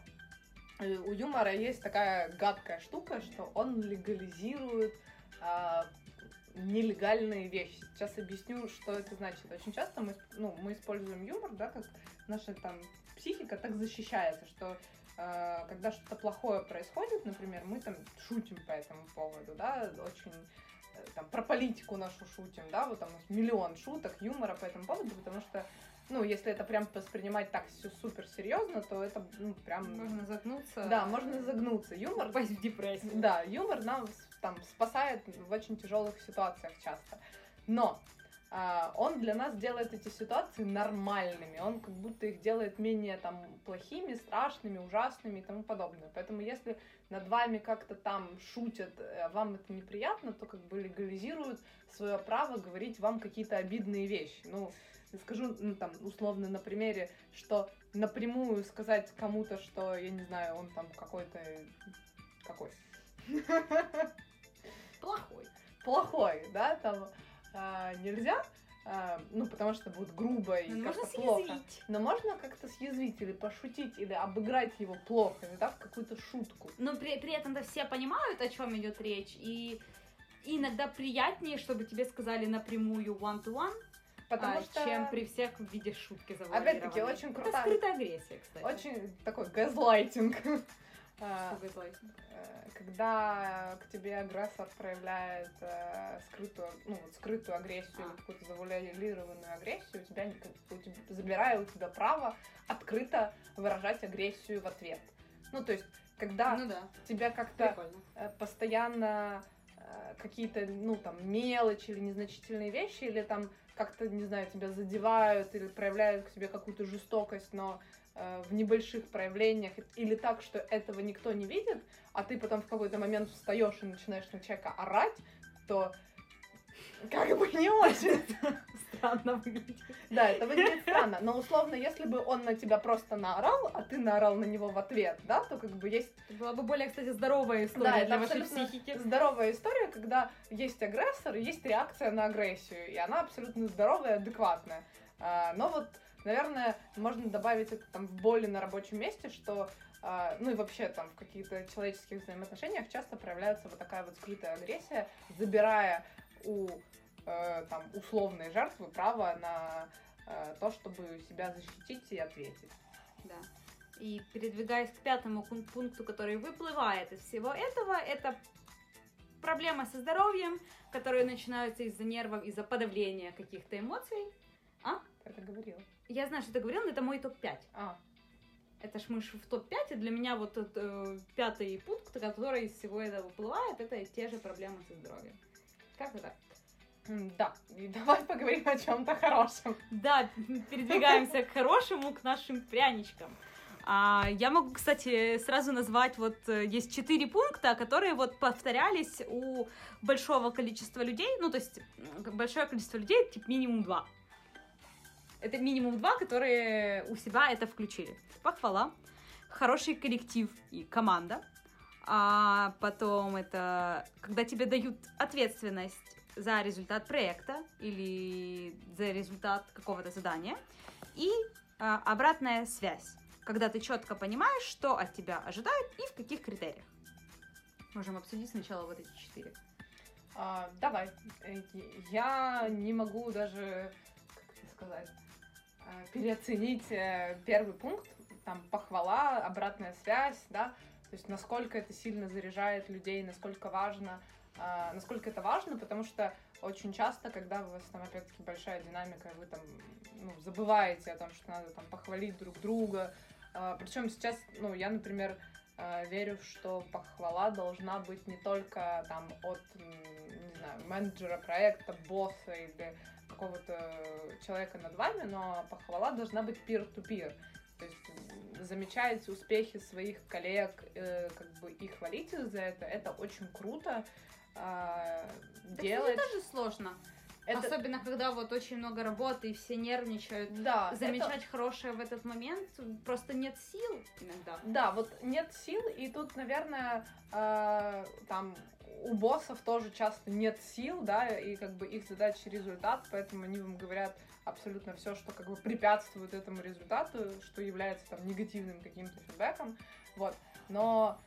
у юмора есть такая гадкая штука, что он легализирует а, нелегальные вещи. Сейчас объясню, что это значит. Очень часто мы, ну, мы используем юмор, да, как наша там психика так защищается, что э, когда что-то плохое происходит, например, мы там шутим по этому поводу, да, очень там про политику нашу шутим, да, вот там у нас миллион шуток, юмора по этому поводу, потому что ну, если это прям воспринимать так все супер серьезно, то это ну, прям... Можно загнуться. Да, можно загнуться. Юмор... Упасть в депрессию. Да, юмор нам там спасает в очень тяжелых ситуациях часто. Но он для нас делает эти ситуации нормальными, он как будто их делает менее там плохими, страшными, ужасными и тому подобное. Поэтому если над вами как-то там шутят, а вам это неприятно, то как бы легализируют свое право говорить вам какие-то обидные вещи. Ну, скажу, ну, там, условно, на примере, что напрямую сказать кому-то, что, я не знаю, он там какой-то... Какой? Плохой. Плохой, да, там а, нельзя, а, ну, потому что будет грубо и Но как-то плохо. съязвить. Но можно как-то съязвить или пошутить, или обыграть его плохо, да, в какую-то шутку. Но при, при этом-то все понимают, о чем идет речь, и иногда приятнее, чтобы тебе сказали напрямую one-to-one, Потому а, что... чем при всех в виде шутки Опять-таки, завуалированной. очень Это крутая- скрытая агрессия, кстати. Очень такой газлайтинг. Газлайтинг? э, Когда к тебе агрессор проявляет э, скрытую, ну, вот скрытую агрессию, А. какую-то завуалированную агрессию, у тебя, у тебя забирая у тебя право открыто выражать агрессию в ответ. Ну, то есть, когда Ну да, тебя как-то прикольно. э, постоянно э, какие-то, ну, там, мелочи или незначительные вещи, или там как-то, не знаю, тебя задевают или проявляют к тебе какую-то жестокость, но э, в небольших проявлениях, или так, что этого никто не видит, а ты потом в какой-то момент встаешь и начинаешь на человека орать, то как бы не очень. Странно выглядит. Да, это выглядит странно. Но условно, если бы он на тебя просто наорал, а ты наорал на него в ответ, да, то как бы есть Это была бы более, кстати, здоровая история Да, это для вашей психики. здоровая история, когда есть агрессор, есть реакция на агрессию, и она абсолютно здоровая адекватная. А, Но вот, наверное, можно добавить это там в боли на рабочем месте, что а, ну и вообще там в каких-то человеческих взаимоотношениях часто проявляется вот такая вот скрытая агрессия, забирая у э, там условной жертвы право на э, то, чтобы себя защитить и ответить. Да. И передвигаясь к пятому пункту, который выплывает из всего этого, это проблема со здоровьем, которые начинаются из-за нервов, из-за подавления каких-то эмоций. Ты это говорила. Я знаю, что ты говорил, но это мой топ-5. А, Это ж мы ж в топ-5, и для меня вот этот, э, пятый пункт, который из всего этого выплывает, это те же проблемы со здоровьем. Так. м, да, и давай поговорим о чем-то хорошем. Да, передвигаемся к хорошему, к нашим пряничкам. А, я могу, кстати, сразу назвать, вот э, есть четыре пункта, которые вот повторялись у большого количества людей, ну, то есть большое количество людей, типа минимум два. Это минимум два, которые у себя это включили. Похвала, хороший коллектив и команда. А потом это когда тебе дают ответственность за результат проекта или за результат какого-то задания. И а, обратная связь, когда ты четко понимаешь, что от тебя ожидают и в каких критериях. Можем обсудить сначала вот эти четыре. А, давай. Э, Я не могу даже, как это сказать, переоценить э, первый пункт. Там похвала, обратная связь, да. То есть насколько это сильно заряжает людей, насколько важно, а, насколько это важно, потому что очень часто, когда у вас там опять-таки большая динамика, вы там ну, забываете о том, что надо там похвалить друг друга. Причем сейчас, ну, я, например, э, верю, что похвала должна быть не только там от, не знаю, менеджера проекта, босса или какого-то человека над вами, но похвала должна быть peer-to-peer. То есть замечаете успехи своих коллег, э, как бы и хвалите их за это, это очень круто. а, делать. Это тоже сложно. Это- Особенно, когда вот очень много работы и все нервничают. да, это- Замечать хорошее в этот момент просто нет сил иногда. Да, вот нет сил, и тут, наверное, э, там у боссов тоже часто нет сил, да, и как бы их задача результат, поэтому они вам говорят абсолютно все, что как бы препятствует этому результату, что является там негативным каким-то фидбэком, вот. Но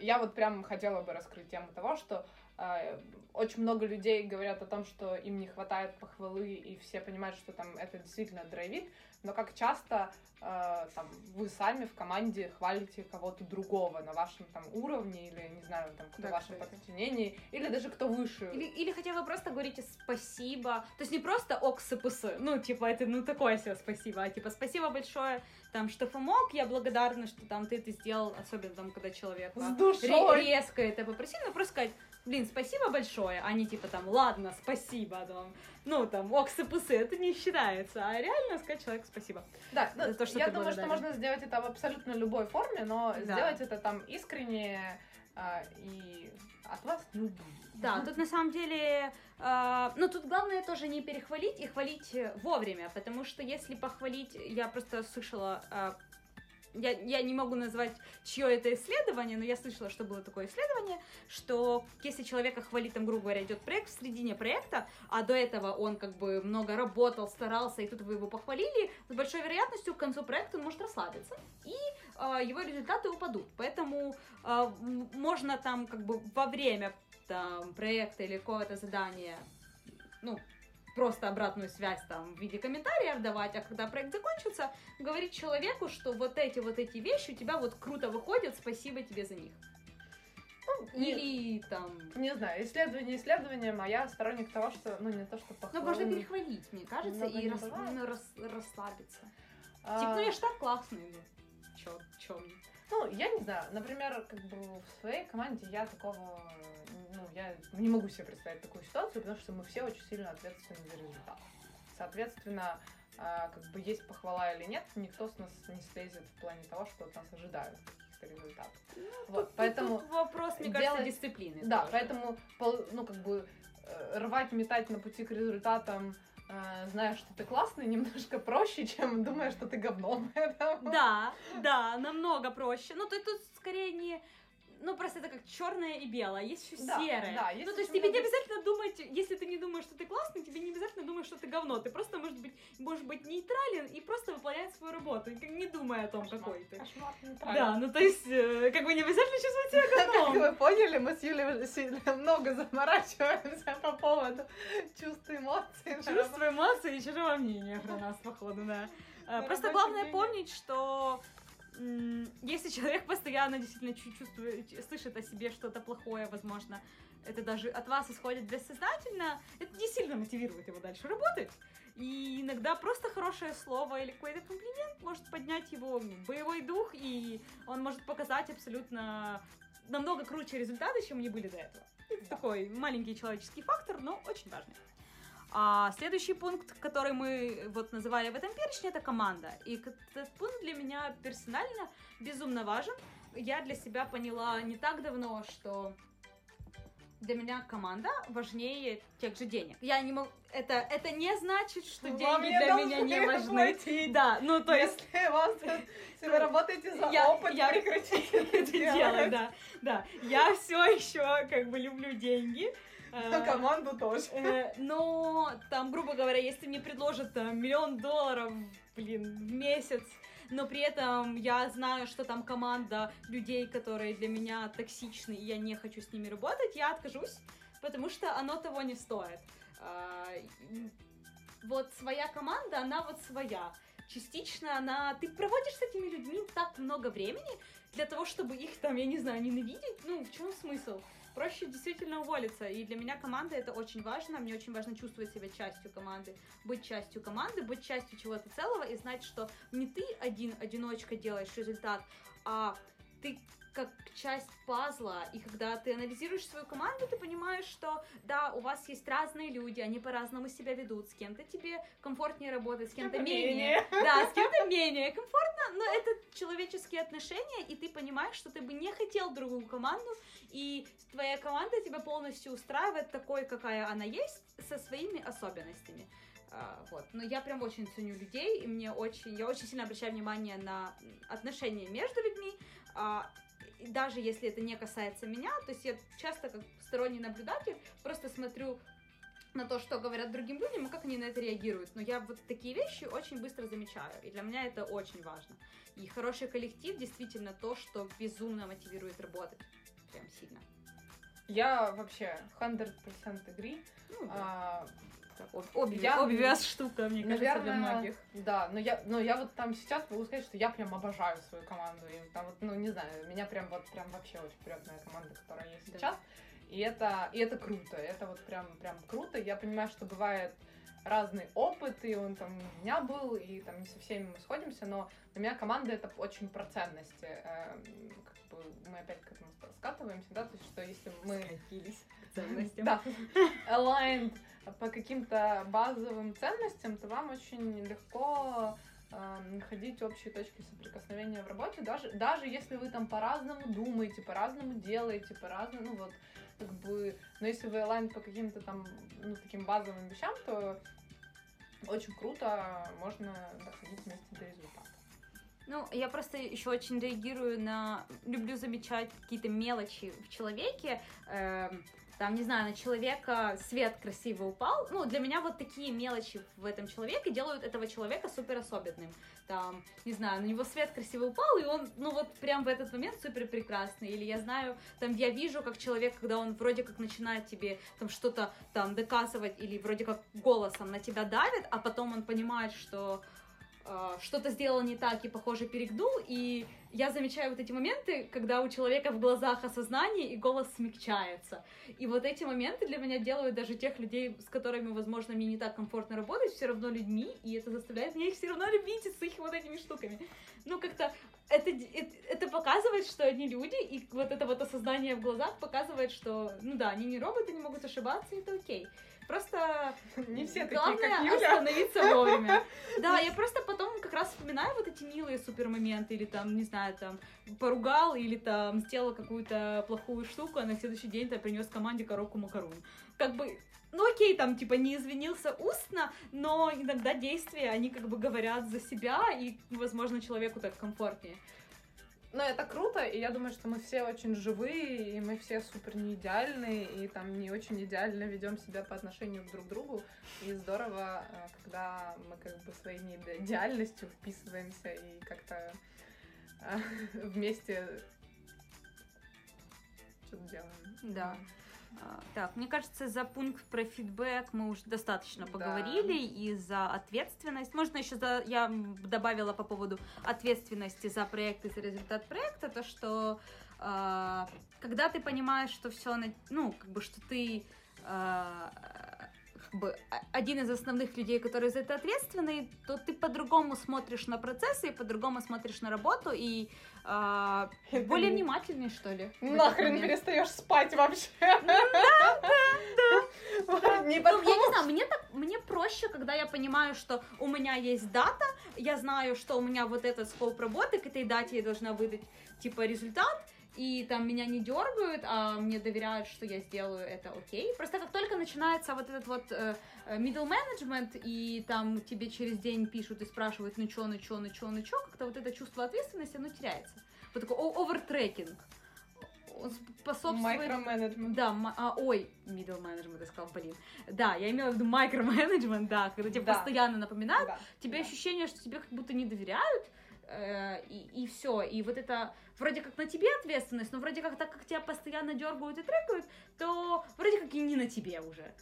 я вот прям хотела бы раскрыть тему того, что э, очень много людей говорят о том, что им не хватает похвалы, и все понимают, что там это действительно драйвит, но как часто э, там, вы сами в команде хвалите кого-то другого на вашем там уровне, или, не знаю, там, кто Да, в вашем подчинении, или даже кто выше. Или, или хотя вы просто говорите спасибо. То есть не просто ок СПС, ну, типа, это ну такое себе спасибо, а типа спасибо большое, там, что помог, я благодарна, что там ты это сделал, особенно там, когда человек С а, душой. ре- резко это попросил, ну, просто сказать, блин, спасибо большое, а не типа там, ладно, спасибо, там, ну, там, ок СПС, это не считается, а реально сказать человеку спасибо. Да, ну, за то, что я думаю, что можно сделать это в абсолютно любой форме, но Да. сделать это там искренне а, и от вас не убудет. Да, тут на самом деле, э, ну тут главное тоже не перехвалить и хвалить э, вовремя, потому что если похвалить, я просто слышала, э, я, я не могу назвать, чье это исследование, но я слышала, что было такое исследование, что если человека хвалить, там, грубо говоря, идет проект в середине проекта, а до этого он как бы много работал, старался, и тут вы его похвалили, с большой вероятностью к концу проекта он может расслабиться, и его результаты упадут. Поэтому м- можно там как бы во время там, проекта или какого-то задания, ну, просто обратную связь там в виде комментариев давать, а когда проект закончится, говорить человеку, что вот эти вот эти вещи у тебя вот круто выходят, спасибо тебе за них. Ну, не- Или там... Не знаю, исследование исследованием, а я сторонник того, что, ну, не то, что Ну, похвалы. можно перехвалить, мне кажется, Много и не рас- ну, рас- расслабиться. А, Типа, ну я ж так классный, ну, чё, чё мне? Ну, я не знаю, например, как бы в своей команде я такого, ну, я не могу себе представить такую ситуацию, потому что мы все очень сильно ответственны за результат. Соответственно, а, как бы есть похвала или нет, никто с нас не слезет в плане того, что от нас ожидают каких-то результатов. вот, Тут- поэтому, тут вопрос, мне кажется, делать- дисциплины. да, тоже. поэтому, ну, как бы э, рвать, метать на пути к результатам, э, зная, что ты классный, немножко проще, чем думая, что ты говно. Да, да, намного проще. Ну, есть тут скорее не... Ну, просто это как черное и белое, есть еще Да, серое. да, есть ну, то есть тебе не много- обязательно думать, если ты не думаешь, что ты классный, тебе не обязательно думать, что ты говно. Ты просто, может быть, можешь быть нейтрален и просто выполнять свою работу, как- не думая о том, Кошмар, какой ты. кошмар, Да, ну то есть, э, как бы не обязательно чувствовать себя Как говном. вы поняли, мы с Юлей сильно много заморачиваемся по поводу чувств и эмоций. Чувство эмоций и чужого мнения про нас, походу, да. На Просто главное помнить, что если человек постоянно действительно чу- чувствует, слышит о себе что-то плохое, возможно, это даже от вас исходит бессознательно, это не сильно мотивирует его дальше работать. И иногда просто хорошее слово или какой-то комплимент может поднять его боевой дух, и он может показать абсолютно намного круче результаты, чем они были до этого. Это такой маленький человеческий фактор, но очень важный. А следующий пункт, который мы вот называли в этом перечне, это команда. И этот пункт для меня персонально безумно важен. Я для себя поняла не так давно, что для меня команда важнее тех же денег. Я не могу... Это, это не значит, что Вам деньги для меня не важны. платить. Да, ну то есть Если вам, если вы работаете за Я- опыт, я- прекратите это делать. да. Да, я все еще как бы люблю деньги. Э, команду тоже. Э, но там, грубо говоря, если мне предложат там, миллион долларов, блин, в месяц, но при этом я знаю, что там команда людей, которые для меня токсичны, и я не хочу с ними работать, я откажусь, потому что оно того не стоит. А, Вот своя команда, она вот своя. Частично она... Ты проводишь с этими людьми так много времени для того, чтобы их там, я не знаю, ненавидеть. Ну, в чем смысл? Проще действительно уволиться. И для меня команда это очень важно. Мне очень важно чувствовать себя частью команды, быть частью команды, быть частью чего-то целого и знать, что не ты один, одиночка делаешь результат, а ты как часть пазла, и когда ты анализируешь свою команду, ты понимаешь, что да, у вас есть разные люди, они по-разному себя ведут, с кем-то тебе комфортнее работать, с кем-то менее. менее. Да, с кем-то менее комфортно, но это человеческие отношения, и ты понимаешь, что ты бы не хотел другую команду, и твоя команда тебя полностью устраивает такой, какая она есть, со своими особенностями. А, вот. Но я прям очень ценю людей, и мне очень, я очень сильно обращаю внимание на отношения между людьми, а, и даже если это не касается меня, то есть я часто как сторонний наблюдатель просто смотрю на то, что говорят другим людям, и как они на это реагируют. Но я вот такие вещи очень быстро замечаю, и для меня это очень важно. И хороший коллектив действительно то, что безумно мотивирует работать. Прям сильно. Я вообще 100% agree. Ну, да. А, Об- обе- я- обвяз штука, мне кажется, для Наверное, многих. да, но я, но я вот там сейчас могу сказать, что я прям обожаю свою команду. И там вот, ну, не знаю, меня прям вот прям вообще очень прет моя команда, которая есть Да. сейчас. И это, и это круто, это вот прям, прям круто. Я понимаю, что бывает разный опыт, и он там у меня был, и там не со всеми мы сходимся, но для меня команда это очень про ценности. Эм, Как бы мы опять к этому скатываемся, да, то есть что если мы Скатились ценностям. да, aligned по каким-то базовым ценностям, то вам очень легко э, находить общие точки соприкосновения в работе, даже, даже если вы там по-разному думаете, по-разному делаете, по-разному, ну вот, как бы, но если вы aligned по каким-то там, ну, таким базовым вещам, то очень круто можно доходить вместе до результата. Ну, я просто еще очень реагирую на... Люблю замечать какие-то мелочи в человеке. Эм, там, не знаю, на человека свет красиво упал. Ну, для меня вот такие мелочи в этом человеке делают этого человека супер особенным. Там, не знаю, на него свет красиво упал, и он, ну, вот прям в этот момент супер прекрасный. Или я знаю, там, я вижу, как человек, когда он вроде как начинает тебе там что-то там доказывать, или вроде как голосом на тебя давит, а потом он понимает, что что-то сделал не так и, похоже, перегнул, и я замечаю вот эти моменты, когда у человека в глазах осознание и голос смягчается. И вот эти моменты для меня делают даже тех людей, с которыми, возможно, мне не так комфортно работать, все равно людьми, и это заставляет меня их все равно любить с их вот этими штуками. Ну, как-то это, это, это показывает, что они люди, и вот это вот осознание в глазах показывает, что, ну да, они не роботы, они могут ошибаться, и это окей. Просто Не все такие, Главное как Юля. остановиться вовремя. Да, я просто потом как раз вспоминаю вот эти милые супер моменты, или там, не знаю, там, поругал, или там, сделал какую-то плохую штуку, а на следующий день ты принес команде коробку макарон. Как бы, ну окей, там, типа, не извинился устно, но иногда действия, они как бы говорят за себя, и, возможно, человеку так комфортнее. Но это круто, и я думаю, что мы все очень живые, и мы все супер не идеальные, и там не очень идеально ведем себя по отношению друг к другу. И здорово, э, когда мы как бы своей неидеальностью вписываемся и как-то э, вместе что-то делаем. Да. А, Так, мне кажется, за пункт про фидбэк мы уже достаточно Да. поговорили, и за ответственность. Можно еще за, я добавила по поводу ответственности за проект и за результат проекта, то что а, когда ты понимаешь, что все, ну, как бы, что ты а- один из основных людей, которые за это ответственны, то ты по-другому смотришь на процессы, и по-другому смотришь на работу, и а, Это более внимательный, что ли. Нахрен перестаешь спать вообще. Да, да, Не Ну, я не знаю, мне так, мне проще, когда я понимаю, что у меня есть дата, я знаю, что у меня вот этот скоп работы, к этой дате я должна выдать, типа, результат, и там меня не дергают, а мне доверяют, что я сделаю это окей. Просто как только начинается вот этот вот э, э, middle management, и там тебе через день пишут и спрашивают, ну чё, ну чё, ну чё, ну чё, как-то вот это чувство ответственности, оно теряется. Вот такой овертрекинг. Он способствует... Микроменеджмент. Да, а, ой, middle management, я сказала, блин. Да, я имела в виду micromanagement, да, когда тебе Да. постоянно напоминают, Да, тебе да. ощущение, что тебе как будто не доверяют, э, и, и все. И вот это вроде как на тебе ответственность, но вроде как так как тебя постоянно дергают и трекают, то вроде как и не на тебе уже.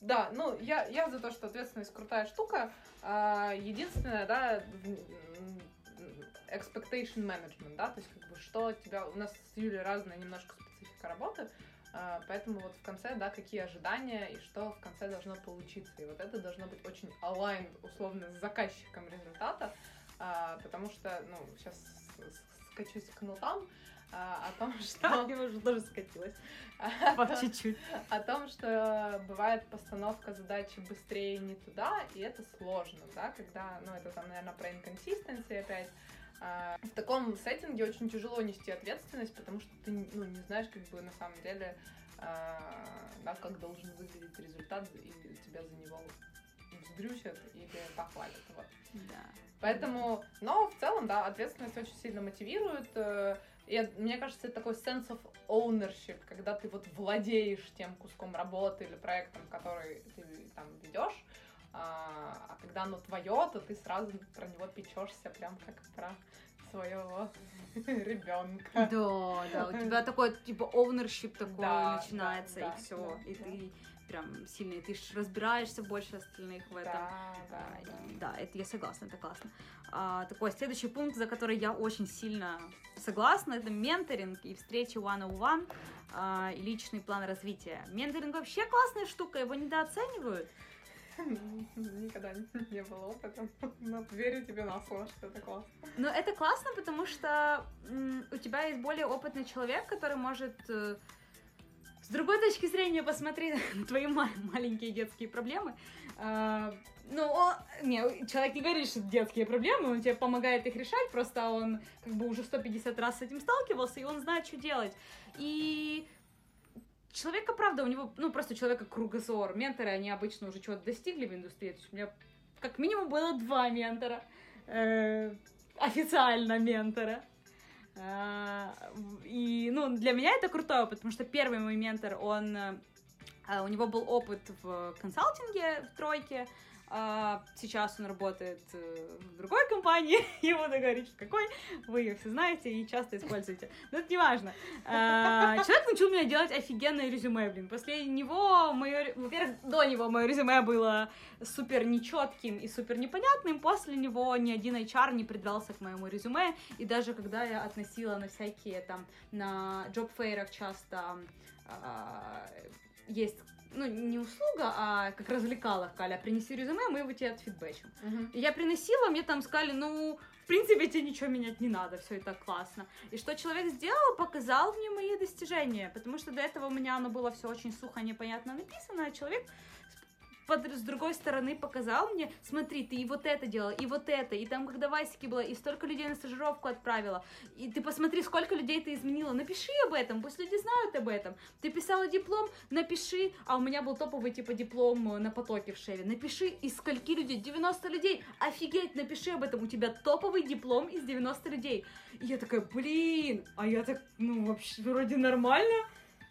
Да, ну, я, я за то, что ответственность крутая штука. А, единственное, да, expectation management, да, то есть как бы что тебя... У нас с Юлей разная немножко специфика работы, а, поэтому вот в конце, да, какие ожидания и что в конце должно получиться. И вот это должно быть очень aligned, условно, с заказчиком результата, а, потому что, ну, сейчас скачусь к нотам, а, о том, что... Я уже тоже скатилась. По чуть-чуть. о том, что бывает постановка задачи быстрее не туда, и это сложно, да, когда, ну, это там, наверное, про inconsistency опять. А, в таком сеттинге очень тяжело нести ответственность, потому что ты, ну, не знаешь, как бы, на самом деле, а, да, как должен выглядеть результат, и тебя за него вздрючат или похвалят, вот. Да. Поэтому, но в целом, да, ответственность очень сильно мотивирует. э, И мне кажется, это такой sense of ownership, когда ты вот владеешь тем куском работы или проектом, который ты там ведешь. А, а когда оно твое, то ты сразу про него печешься, прям как про своего ребенка. Да, да, у тебя такой, типа, ownership такой Да, начинается, да, да, и все, да, и да. ты прям сильный, ты разбираешься больше остальных в этом. Да, да, да. Да, это я согласна, это классно. А, такой следующий пункт, за который я очень сильно согласна, это менторинг и встречи one-on-one, а, и личный план развития. Менторинг вообще классная штука, его недооценивают. Никогда не было опыта, но верю тебе на слово, что это классно. Но это классно, потому что у тебя есть более опытный человек, который может э, с другой точки зрения посмотреть на твои ма- маленькие детские проблемы. А, ну, о- не, человек не говорит, что это детские проблемы, он тебе помогает их решать, просто он как бы уже 150 раз с этим сталкивался, и он знает, что делать. И человека, правда, у него, ну, просто человека кругозор. Менторы, они обычно уже чего-то достигли в индустрии. То есть у меня как минимум было два ментора. Э, официально ментора. А, И, ну, для меня это крутой опыт, потому что первый мой ментор, он, э, а, у него был опыт в консалтинге в тройке, а сейчас он работает э, в другой компании, не буду говорить, какой, вы ее все знаете и часто используете, но это не важно. А, Человек научил меня делать офигенное резюме, блин. После него мое, во-первых, до него мое резюме было супер нечетким и супер непонятным, после него ни один HR не придрался к моему резюме, и даже когда я относила на всякие там, на джоб-фейрах часто а, есть ну, не услуга, а как развлекаловка, Каля, принеси резюме, мы его тебе отфидбэчим. И я приносила, мне там сказали, ну, в принципе, тебе ничего менять не надо, все и так классно. И что человек сделал, показал мне мои достижения, потому что до этого у меня оно было все очень сухо, непонятно написано, а человек с другой стороны показал мне, смотри, ты и вот это делала, и вот это, и там, когда Васики было, и столько людей на стажировку отправила, и ты посмотри, сколько людей ты изменила, напиши об этом, пусть люди знают об этом. Ты писала диплом, напиши, а у меня был топовый типа диплом э, на потоке в Шеве, напиши, из скольки людей, 90 людей, офигеть, напиши об этом, у тебя топовый диплом из 90 людей. И я такая, блин, а я так, ну, вообще, вроде нормально,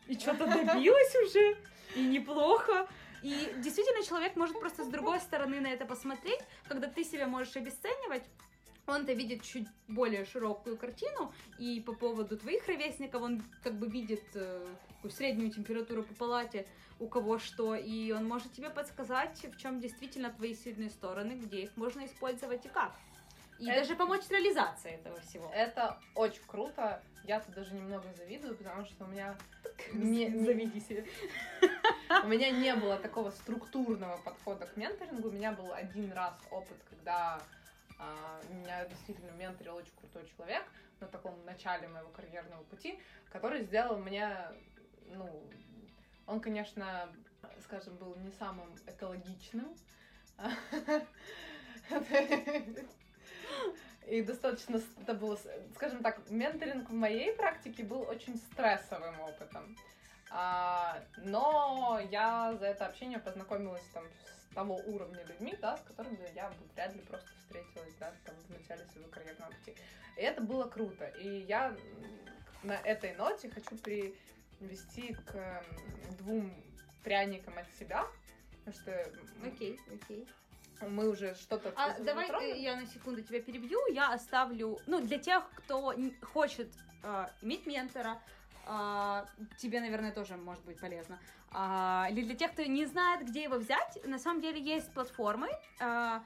и что-то добилась уже, и неплохо. И действительно, человек может просто с другой стороны на это посмотреть, когда ты себя можешь обесценивать, он-то видит чуть более широкую картину, и по поводу твоих ровесников он как бы видит э, такую среднюю температуру по палате, у кого что, и он может тебе подсказать, в чем действительно твои сильные стороны, где их можно использовать и как. И Это- даже помочь с реализацией этого всего. Это очень круто. Я тут даже немного завидую, потому что у меня не- Заведи себе. У меня не было такого структурного подхода к менторингу. У меня был один раз опыт, когда а, меня действительно менторил очень крутой человек на таком начале моего карьерного пути, который сделал мне, ну, он, конечно, скажем, был не самым экологичным. И достаточно, это было, скажем так, менторинг в моей практике был очень стрессовым опытом. А, но я за это общение познакомилась там с того уровня людьми, да, с которыми я бы вряд ли просто встретилась, да, там в начале своего карьерного пути. И это было круто. И я на этой ноте хочу привести к м, двум пряникам от себя, потому что Окей, окей. Мы уже что-то А давай э, я на секунду тебя перебью. Я оставлю, ну, для тех, кто хочет э, иметь ментора, а, тебе, наверное, тоже может быть полезно. А, или для тех, кто не знает, где его взять, на самом деле есть платформы а,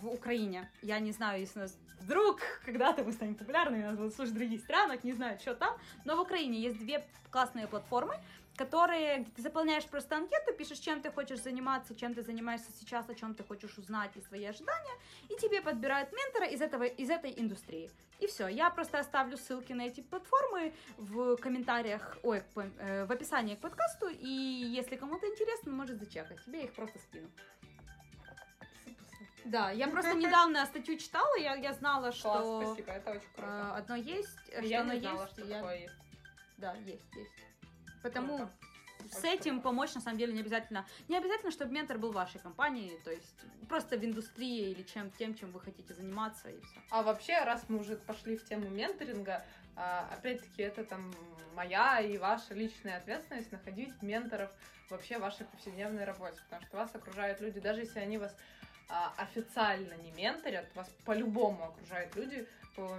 в Украине. Я не знаю, если нас вдруг когда-то мы станем популярными, нас будут слушать в других странах, не знаю, что там, но в Украине есть две классные платформы, которые, ты заполняешь просто анкету, пишешь, чем ты хочешь заниматься, чем ты занимаешься сейчас, о чем ты хочешь узнать и свои ожидания, и тебе подбирают ментора из, этого, из этой индустрии. И все, я просто оставлю ссылки на эти платформы в комментариях, ой, по- э, в описании к подкасту, и если кому-то интересно, может зачекать, тебе их просто скину. Да, я просто недавно статью читала, я, я знала, Класс, что спасибо, это очень круто. одно есть, что я оно не знала, есть, что я- такое есть. да, есть, есть. Потому Круто. с этим помочь на самом деле не обязательно. Не обязательно, чтобы ментор был в вашей компании, то есть просто в индустрии или чем тем, чем вы хотите заниматься и все. А вообще, раз мы уже пошли в тему менторинга, а, опять-таки, это там моя и ваша личная ответственность находить менторов вообще в вашей повседневной работе, потому что вас окружают люди, даже если они вас а, официально не менторят, вас по-любому окружают люди,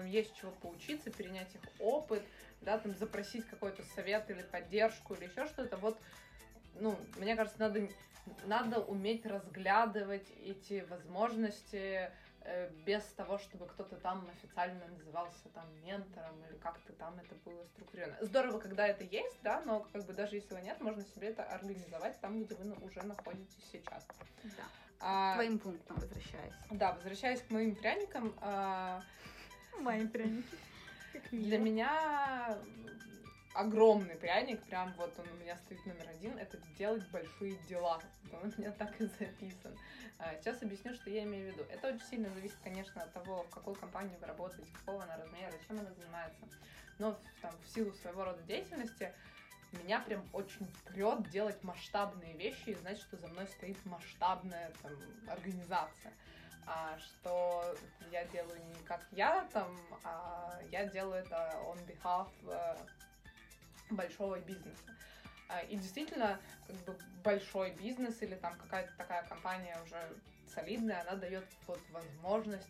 есть чего поучиться, перенять их опыт, да, там запросить какой-то совет или поддержку или еще что-то. Вот, ну, мне кажется, надо, надо уметь разглядывать эти возможности э, без того, чтобы кто-то там официально назывался там ментором или как-то там это было структурировано. Здорово, когда это есть, да, но как бы даже если его нет, можно себе это организовать там, где вы уже находитесь сейчас. Да. А, к твоим пунктам возвращаясь. Да, возвращаясь к моим пряникам. А... Мои пряники. Для меня огромный пряник, прям вот он у меня стоит номер один, это делать большие дела. Он у меня так и записан. А, сейчас объясню, что я имею в виду. Это очень сильно зависит, конечно, от того, в какой компании вы работаете, какого она размера, чем она занимается. Но там, в силу своего рода деятельности меня прям очень прет делать масштабные вещи и знать, что за мной стоит масштабная там, организация. А, что я делаю не как я там, а я делаю это on behalf э, большого бизнеса. А, и действительно, как бы большой бизнес или там какая-то такая компания уже солидная, она дает вот возможность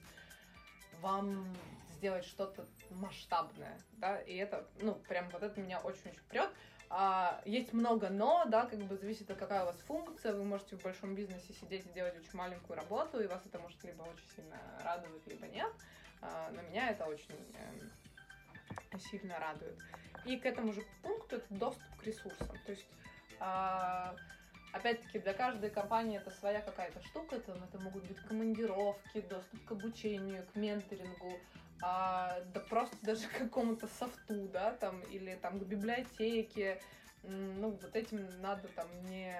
вам сделать что-то масштабное, да, и это, ну, прям вот это меня очень-очень прет. А, есть много но, да, как бы зависит от какая у вас функция. Вы можете в большом бизнесе сидеть и делать очень маленькую работу, и вас это может либо очень сильно радовать, либо нет. А, но меня это очень э, сильно радует. И к этому же пункту это доступ к ресурсам. То есть а, опять-таки, для каждой компании это своя какая-то штука, там это могут быть командировки, доступ к обучению, к менторингу, а, да просто даже к какому-то софту, да, там, или там к библиотеке, ну, вот этим надо там не,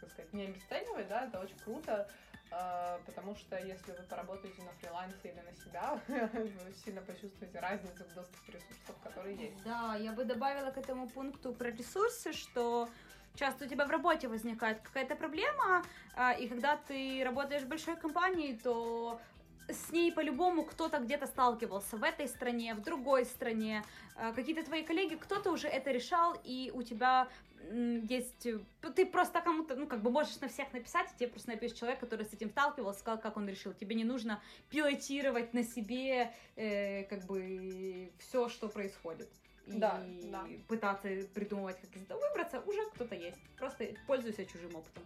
как сказать, не обесценивать, да, это очень круто, а, потому что если вы поработаете на фрилансе или на себя, вы сильно почувствуете разницу в доступе ресурсов, которые есть. Да, я бы добавила к этому пункту про ресурсы, что часто у тебя в работе возникает какая-то проблема, а, и когда ты работаешь в большой компании, то с ней по-любому кто-то где-то сталкивался в этой стране, в другой стране, а, какие-то твои коллеги, кто-то уже это решал, и у тебя есть, ты просто кому-то, ну, как бы можешь на всех написать, и тебе просто напишет человек, который с этим сталкивался, сказал, как он решил. Тебе не нужно пилотировать на себе, э, как бы, все, что происходит. И да, да. пытаться придумывать, как из этого выбраться, уже кто-то есть. Просто пользуйся чужим опытом.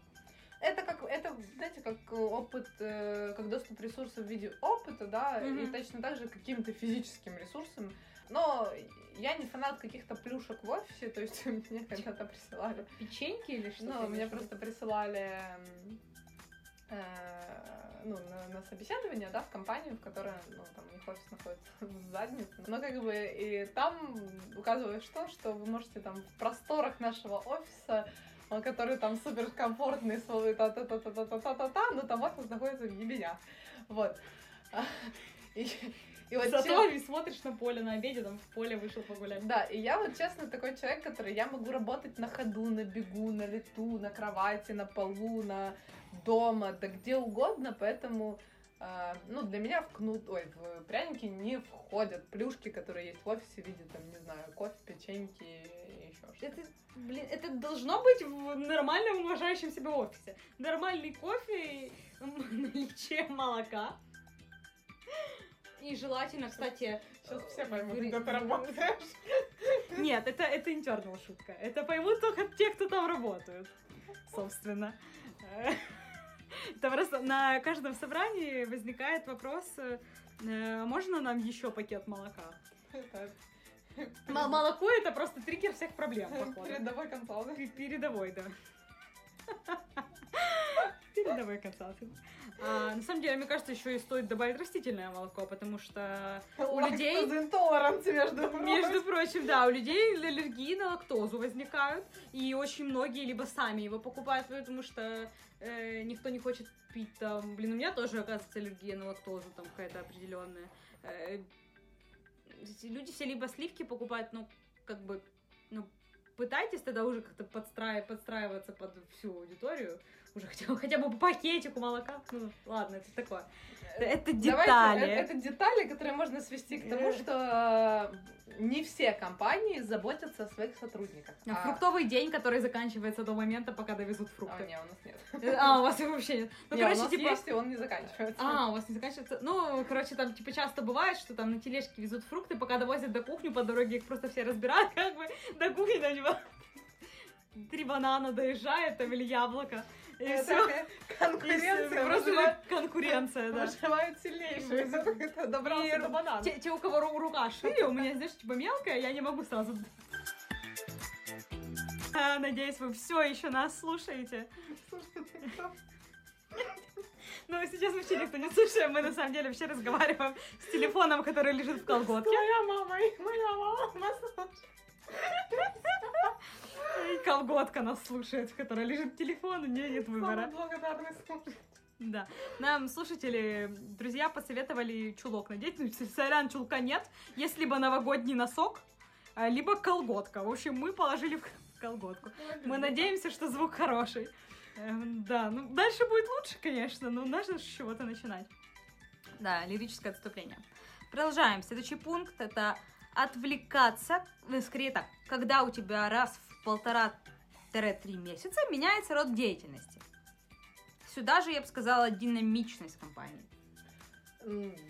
Это как, это, знаете, как опыт, э, как доступ ресурсов в виде опыта, да, mm-hmm. и точно так же каким-то физическим ресурсом. Но я не фанат каких-то плюшек в офисе, то есть мне когда-то присылали... Печеньки или что? Ну, мне просто присылали э, ну, на, на собеседование, да, в компанию, в которой, ну, там, у них офис находится в заднице. Но как бы и там указывают что, что вы можете там в просторах нашего офиса который там супер комфортный, свой та-та-та-та-та-та-та-та, но там офис находится в ебенях. Вот. И, и вот Зато честно... смотришь на поле на обеде, там в поле вышел погулять. Да, и я вот честно такой человек, который я могу работать на ходу, на бегу, на лету, на кровати, на полу, на дома, да где угодно, поэтому Uh, ну, для меня в кнут, ой, в пряники не входят плюшки, которые есть в офисе в виде, там, не знаю, кофе, печеньки что-то. Это, блин, это должно быть в нормальном, уважающем себя офисе. Нормальный кофе, наличие молока. И желательно, кстати... Сейчас все поймут, где ты работаешь. Нет, это, это интернал шутка. Это поймут только те, кто там работают, собственно. Это просто на каждом собрании возникает вопрос, э, можно нам еще пакет молока? Молоко это просто триггер всех проблем, походу. Передовой консалтинг. Передовой, да. Передовой консалтинг. А, на самом деле, мне кажется, еще и стоит добавить растительное молоко, потому что у людей... между прочим. Между прочим, да, у людей аллергии на лактозу возникают, и очень многие либо сами его покупают, потому что э, никто не хочет пить там... Блин, у меня тоже, оказывается, аллергия на лактозу там какая-то определенная. Люди все либо сливки покупают, ну, как бы, ну, пытайтесь тогда уже как-то подстраив, подстраиваться под всю аудиторию, уже хотя, хотя бы по пакетику молока. Ну, ладно, это такое. Это Давайте, детали. э, Это, детали, которые можно свести к тому, Э. что э, не все компании заботятся о своих сотрудниках. А Фруктовый день, который заканчивается до момента, пока довезут А, фрукты. не, у нас нет. Э, А, у вас их вообще нет. Ну, Не, короче, у нас типа... есть, и он не заканчивается. А, у вас не заканчивается. Ну, короче, там, типа, часто бывает, что там на тележке везут фрукты, пока довозят до кухни, по дороге их просто все разбирают, как бы, до кухни, до него. Три банана доезжает, там, или яблоко. И Это все. Конкуренция вызывает Конкуренция, да. Выживают сильнейшие. Добрался до банана. Те, у кого ру- рука шире, у меня, знаешь, типа мелкая, я не могу сразу. А, Надеюсь, вы все еще нас слушаете. Ну, сейчас вообще никто не слушаем, мы на самом деле вообще разговариваем с телефоном, который лежит в колготке. Моя мама, и моя мама слушает. Колготка нас слушает, в которой лежит телефон, у нее нет Самый выбора. благодарный слушатель. Да. Нам слушатели, друзья посоветовали чулок надеть. Ну, сорян, чулка нет. Есть либо новогодний носок, а, либо колготка. В общем, мы положили в колготку. Мы надеемся, что звук хороший. Эм, Да, ну дальше будет лучше, конечно, но нужно с чего-то начинать. Да, лирическое отступление. Продолжаем. Следующий пункт это отвлекаться, э, скорее так, когда у тебя раз в полтора-три месяца меняется род деятельности. Сюда же я бы сказала динамичность компании.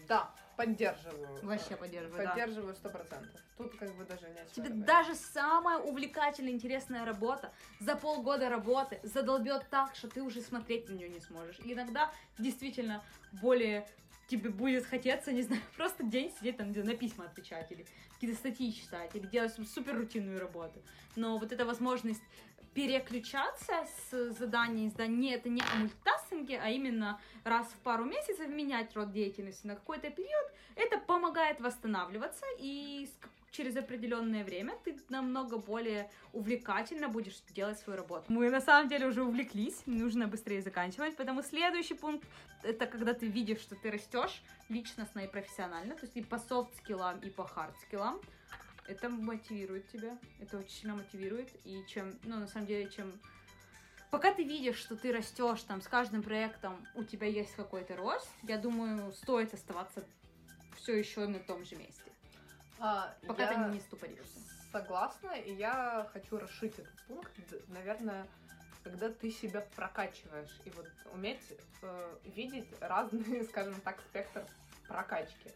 Да, поддерживаю. Вообще поддерживаю. Поддерживаю сто процентов. Тут как бы даже не о Тебе говорить. даже самая увлекательная, интересная работа за полгода работы задолбет так, что ты уже смотреть на нее не сможешь. И иногда действительно более тебе будет хотеться, не знаю, просто день сидеть там, где на письма отвечать, или какие-то статьи читать, или делать супер рутинную работу. Но вот эта возможность переключаться с заданий из не это не о мультитаскинге, а именно раз в пару месяцев менять род деятельности на какой-то период, это помогает восстанавливаться, и через определенное время ты намного более увлекательно будешь делать свою работу. Мы на самом деле уже увлеклись, нужно быстрее заканчивать, поэтому следующий пункт это когда ты видишь, что ты растешь личностно и профессионально, то есть и по софт-скиллам, и по хард-скиллам. Это мотивирует тебя, это очень сильно мотивирует, и чем, ну, на самом деле, чем Пока ты видишь, что ты растешь там с каждым проектом, у тебя есть какой-то рост, я думаю, стоит оставаться все еще на том же месте, А, пока ты не ступоришься. Согласна, и я хочу расшить этот пункт. Наверное, когда ты себя прокачиваешь и вот уметь э, видеть разные, скажем так, спектр прокачки.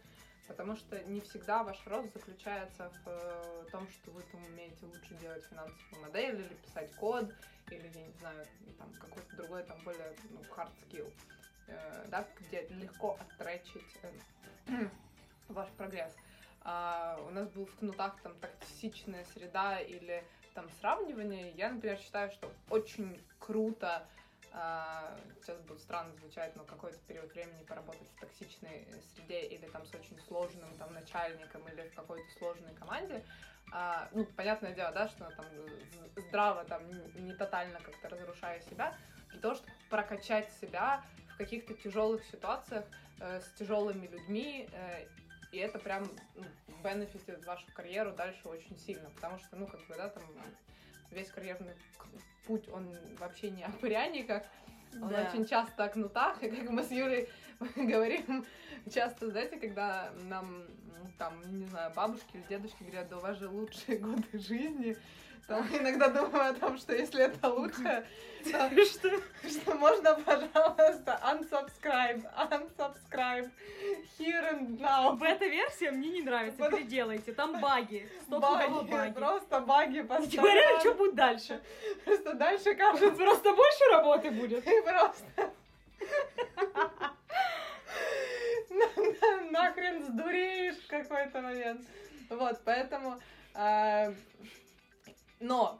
Потому что не всегда ваш рост заключается в э, том, что вы там умеете лучше делать финансовую модель или писать код, или, я не знаю, там какой-то другой, там более ну, hard skill, э, да, где легко оттречить э, ваш прогресс. А, у нас был в кнутах там токсичная среда или там сравнивание. Я, например, считаю, что очень круто а, сейчас будет странно звучать, но какой-то период времени поработать в токсичной среде или там с очень сложным там начальником или в какой-то сложной команде. А, ну, понятное дело, да, что там здраво, там, не тотально как-то разрушая себя, для того, чтобы прокачать себя в каких-то тяжелых ситуациях э, с тяжелыми людьми, э, и это прям ну, бенефитит вашу карьеру дальше очень сильно, потому что, ну, как бы, да, там весь карьерный путь, он вообще не о пряниках, он Да. очень часто о кнутах, и как мы с Юлей говорим, часто, знаете, когда нам, там, не знаю, бабушки или дедушки говорят, да у вас же лучшие годы жизни, там иногда думаю о том, что если это лучше, то Что? что можно, пожалуйста, unsubscribe, unsubscribe, here and now. Бета-версия мне не нравится, Вот. переделайте, там баги, Баги, баги. просто баги Говоря, постоянно. что будет дальше? Просто дальше кажется, Просто больше работы будет. ты просто... на- на- Нахрен сдуреешь в какой-то момент. Вот, поэтому... Но,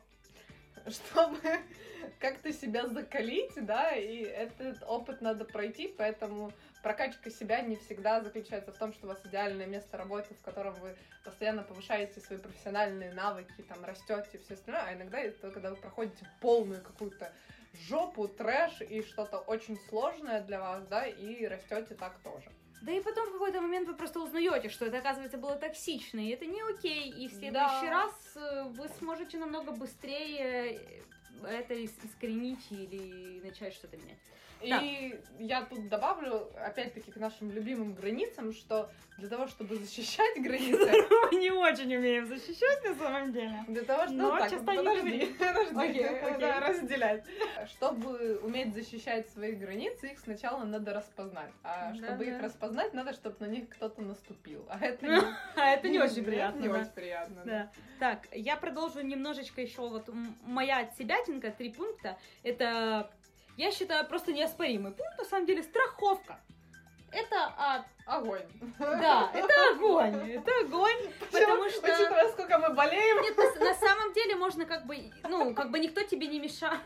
чтобы как-то себя закалить, да, и этот опыт надо пройти, поэтому прокачка себя не всегда заключается в том, что у вас идеальное место работы, в котором вы постоянно повышаете свои профессиональные навыки, там, растете и все остальное, а иногда это когда вы проходите полную какую-то жопу, трэш и что-то очень сложное для вас, да, и растете так тоже. Да и потом в какой-то момент вы просто узнаете, что это, оказывается, было токсично, и это не окей, и в следующий Да. раз э, вы сможете намного быстрее это ис- искоренить или начать что-то менять. И я тут добавлю, опять-таки, к нашим любимым границам, что для того, чтобы защищать границы, Мы не очень умеем защищать на самом деле. для того, чтобы... Но так, часто подожди, подожди, разделять. Чтобы уметь защищать свои границы, их сначала надо распознать. А чтобы их распознать, надо, чтобы на них кто-то наступил. А это не, очень приятно. Не очень приятно. Так, я продолжу немножечко еще вот моя отсебятинка, три пункта. Это, я считаю, просто неоспоримый пункт, на самом деле, страховка. Это, а, Огонь. да, это огонь, это огонь, потому что... Учитывая, сколько мы болеем, Нет, на самом деле можно как бы, ну, как бы никто тебе не мешает.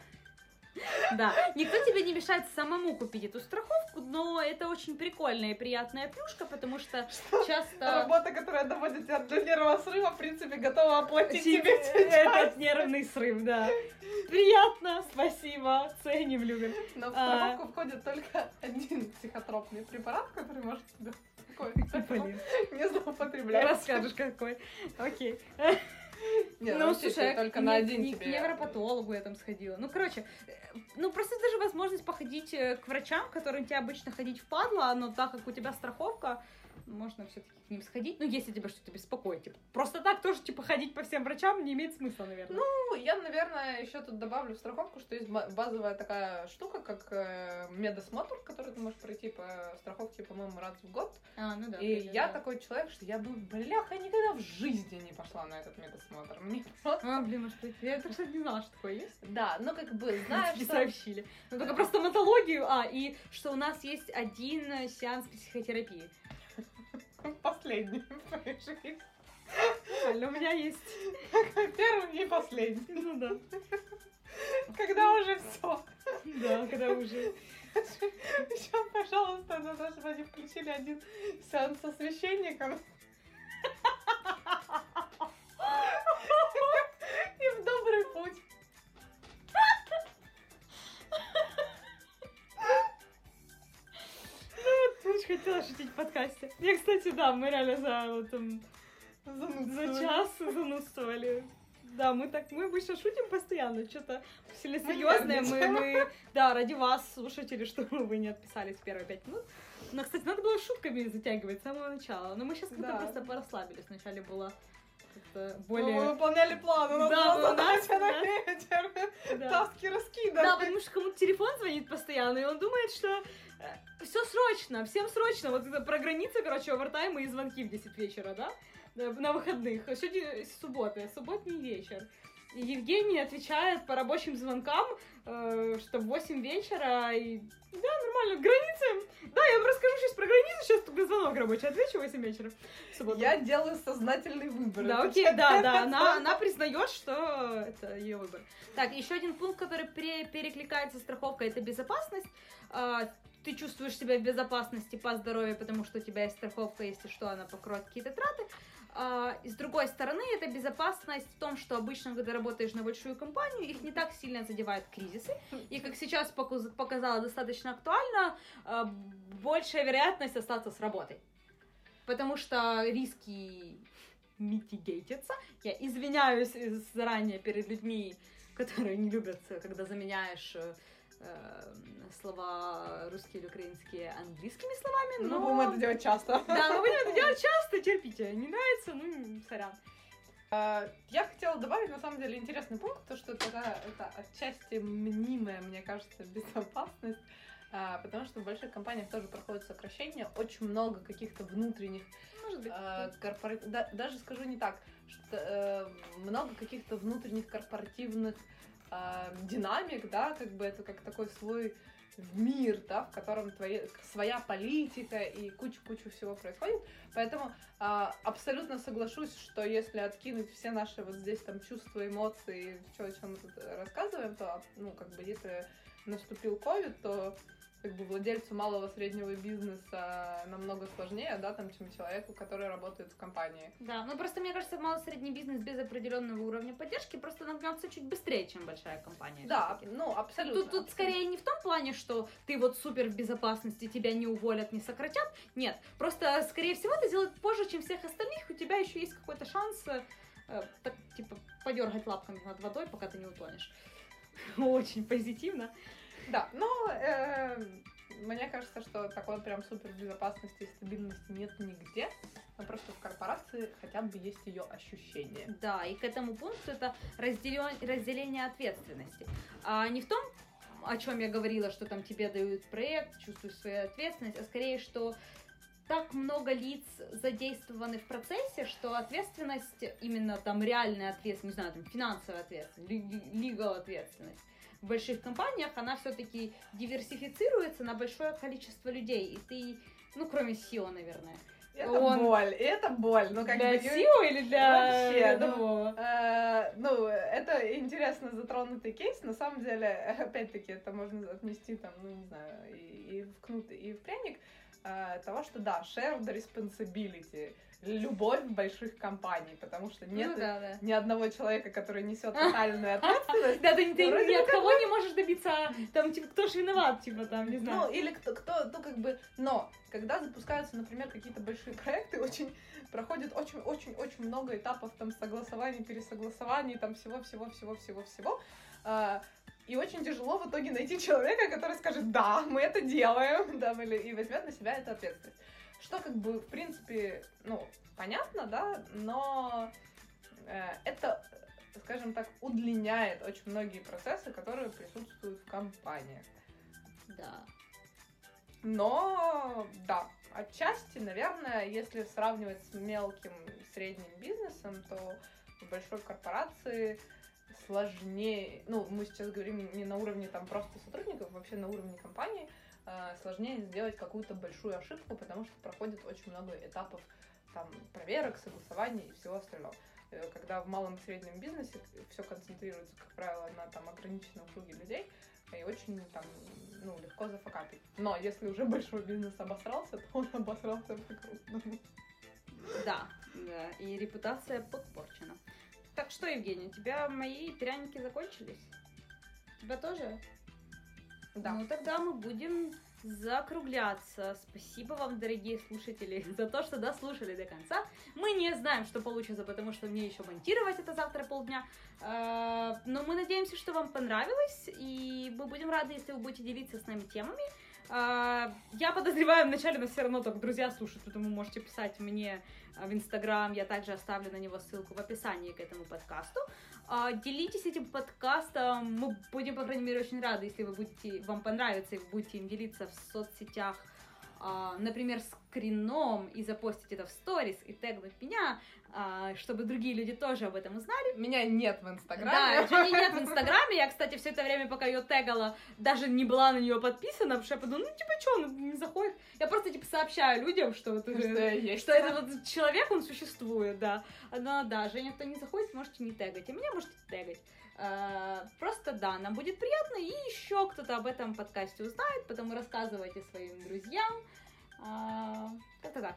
Да, никто тебе не мешает самому купить эту страховку, но это очень прикольная и приятная плюшка, потому что часто... работа, которая доводит тебя до нервного срыва, в принципе, готова оплатить Типа, тебе сейчас. Этот нервный срыв, да. Приятно, спасибо, ценим, любим. Но в А. страховку входит только один психотропный препарат, который может тебе такой Блин, не злоупотреблять. расскажешь какой. Окей. Не, ну, вообще, слушай, только к на не- один не- к тебе. невропатологу я там сходила. Ну, короче, э, ну, просто даже возможность походить э, к врачам, к которым тебе обычно ходить впадло, но так как у тебя страховка, можно все-таки к ним сходить. Ну, если тебя что-то беспокоит. Типа, просто так тоже, типа, ходить по всем врачам не имеет смысла, наверное. Ну, я, наверное, еще тут добавлю в страховку, что есть ба- базовая такая штука, как э, медосмотр, который ты можешь пройти по страховке, по-моему, раз в год. а, ну да. И я такой человек, что я бы, бляха, никогда в жизни не пошла на этот медосмотр. Мне просто... А, блин, может быть, я так, кстати, не знала, что такое есть. Да, ну как бы, знаешь, что... сообщили. Ну, только про стоматологию, а, и что у нас есть один сеанс психотерапии. Последний в твоей жизни. Нормально, у меня есть. Первый и последний. Ну да. Когда уже все. Да, когда уже. Еще, пожалуйста, на нашем они включили один сеанс со священником. Хотела шутить в подкасте. Я, кстати, да, мы реально за, вот, там, за Занудствовали. час занудствовали. Да, мы так, мы обычно шутим постоянно, что-то сильно Мы серьезное. Мы, мы, да, ради вас, слушатели, чтобы вы не отписались в первые пять минут. Но, кстати, надо было шутками затягивать с самого начала. Но мы сейчас как-то Да. просто порасслабились. Вначале было как-то Мы более... выполняли план, у нас Да, была задача на да. вечер. Да. Таски Да, раскиданы. потому что кому-то телефон звонит постоянно, и он думает, что все срочно, всем срочно. Вот это про границы, короче, овертаймы и звонки в 10 вечера, да? Да, На выходных. Сегодня суббота, субботний вечер. И Евгений отвечает по рабочим звонкам, э, что в 8 вечера, и да, нормально, границы. Да, я вам расскажу сейчас про границы, сейчас только звонок рабочий, отвечу в 8 вечера. в субботу. Я делаю сознательный выбор. Да, окей, да, да, она, она признает, что это ее выбор. Так, еще один пункт, который пере- перекликается с страховкой, это безопасность. А, Ты чувствуешь себя в безопасности по здоровью, потому что у тебя есть страховка, если что, она покроет какие-то траты. А, И с другой стороны, это безопасность в том, что обычно, когда работаешь на большую компанию, их не так сильно задевают кризисы. И как сейчас показало достаточно актуально, а, большая вероятность остаться с работой. Потому что риски митигейтятся. Я извиняюсь из- заранее перед людьми, которые не любят, когда заменяешь э, э, слова русские или украинские английскими словами, Ну, но... будем это делать часто. Да, мы будем это делать часто, терпите. Не нравится, ну, сорян. А, Я хотела добавить, на самом деле, интересный пункт, то, что это, такая- это отчасти мнимая, мне кажется, безопасность, а, потому что в больших компаниях тоже проходят сокращения, очень много каких-то внутренних Может быть. э, корпора- да- даже скажу не так, что э, много каких-то внутренних корпоративных э, динамик, да, как бы это как такой свой мир, да, в котором твои, своя политика и куча-куча всего происходит. Поэтому а, абсолютно соглашусь, что если откинуть все наши вот здесь там чувства, эмоции, все, о чем мы тут рассказываем, то, ну, как бы, если наступил ковид, то как бы владельцу малого среднего бизнеса намного сложнее, да, там, чем человеку, который работает в компании. Да, ну просто мне кажется, малый средний бизнес без определенного уровня поддержки просто нагнется чуть быстрее, чем большая компания. Да, ну, абсолютно. Тут, тут абсолютно. скорее не в том плане, что ты вот супер в безопасности, тебя не уволят, не сократят. Нет, просто, скорее всего, ты сделают позже, чем всех остальных. У тебя еще есть какой-то шанс, э, так, типа, подергать лапками над водой, пока ты не утонешь. очень позитивно. Да, но э, мне кажется, что такой прям супер безопасности и стабильности нет нигде. Но просто в корпорации хотя бы есть ее ощущение. Да, и к этому пункту это разделен- разделение ответственности. А не в том, о чем я говорила, что там тебе дают проект, чувствуешь свою ответственность, а скорее, что так много лиц задействованы в процессе, что ответственность, именно там реальная ответственность, не знаю, там финансовая ответственность, legal ответственность, в больших компаниях она все-таки диверсифицируется на большое количество людей, и ты, ну, кроме SEO, наверное. Это он... боль, это боль. Ну, как для бы, SEO или для Вообще, ну, э, ну, это интересно затронутый кейс. На самом деле, опять-таки, это можно отнести там, ну, не знаю, и, и в кнут, и в пряник. Э, того, что да, shared responsibility, любовь больших компаний, потому что нет ну, да, да. ни одного человека, который несет тотальную ответственность. Да, ты, ты ни от кого не можешь добиться, там, типа, кто же виноват, типа, там, не знаю. Ну, или кто, кто, ну, как бы, но, когда запускаются, например, какие-то большие проекты, очень проходит очень-очень-очень много этапов там согласований, пересогласований, там всего-всего-всего-всего-всего. А, и очень тяжело в итоге найти человека, который скажет, да, мы это делаем, да, или, и возьмет на себя эту ответственность. Что как бы, в принципе, ну, понятно, да, но э, это, скажем так, удлиняет очень многие процессы, которые присутствуют в компаниях. Да. Но, да, отчасти, наверное, если сравнивать с мелким средним бизнесом, то в большой корпорации сложнее, ну, мы сейчас говорим не на уровне там просто сотрудников, вообще на уровне компании, сложнее сделать какую-то большую ошибку, потому что проходит очень много этапов там проверок, согласований и всего остального. Э, когда в малом и среднем бизнесе все концентрируется, как правило, на там ограниченном круге людей, и очень там, ну, легко зафакапить. Но если уже большой бизнес обосрался, то он обосрался по-крупному. Да, да, и репутация подпорчена. Так что, Евгений, у тебя мои пряники закончились? У тебя тоже? Да. Ну тогда мы будем закругляться. Спасибо вам, дорогие слушатели, за то, что дослушали до конца. Мы не знаем, что получится, потому что мне еще монтировать это завтра полдня. А, но мы надеемся, что вам понравилось, и мы будем рады, если вы будете делиться с нами темами. А, я подозреваю вначале, но все равно только друзья слушают, поэтому можете писать мне а, в Инстаграм. Я также оставлю на него ссылку в описании к этому подкасту. А, делитесь этим подкастом. Мы будем, по крайней мере, очень рады, если вы будете, вам понравится, и будете им делиться в соцсетях а, например, скрином и запостить это в сторис и тегнуть меня, а, чтобы другие люди тоже об этом узнали. Меня нет в Инстаграме. Да, Дженни нет в Инстаграме. Я, кстати, все это время, пока ее тегала, даже не была на нее подписана, потому что я подумала, ну, типа, что, он не заходит. Я просто, типа, сообщаю людям, что, вот, что, есть. что это вот человек, он существует, да. Но, да, Женя, кто не заходит, можете не тегать, а меня можете тегать. Uh, просто да, нам будет приятно, и еще кто-то об этом подкасте узнает, потому рассказывайте своим друзьям. Uh, это так.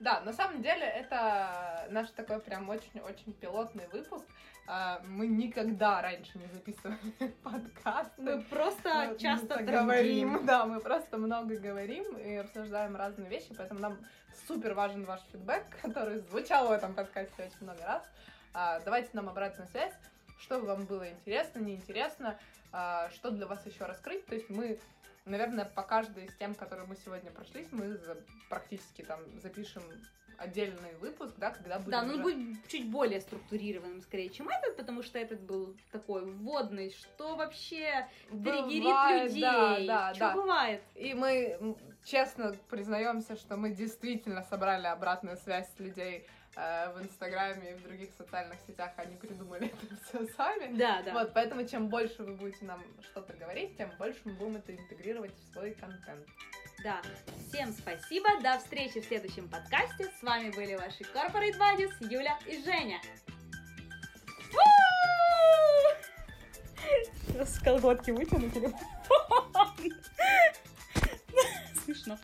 Да, на самом деле это наш такой прям очень-очень пилотный выпуск. А, мы никогда раньше не записывали подкаст. Мы просто мы, часто мы говорим. Да, мы просто много говорим и обсуждаем разные вещи, поэтому нам супер важен ваш фидбэк, который звучал в этом подкасте очень много раз. Давайте нам обратную связь, что вам было интересно, неинтересно, а, что для вас еще раскрыть. То есть мы Наверное, по каждой из тем, которые мы сегодня прошлись, мы практически там запишем отдельный выпуск, да, когда будем Да, ну уже... будет чуть более структурированным, скорее, чем этот, потому что этот был такой вводный, что вообще триггерит людей, да, да, что да. бывает. И мы честно признаемся, что мы действительно собрали обратную связь с людей, в Инстаграме и в других социальных сетях они придумали это все сами. Да, да. Вот, поэтому чем больше вы будете нам что-то говорить, тем больше мы будем это интегрировать в свой контент. Да, всем спасибо, до встречи в следующем подкасте. С вами были ваши Corporate Buddies Юля и Женя. С колготки вытяну телефон. Смешно.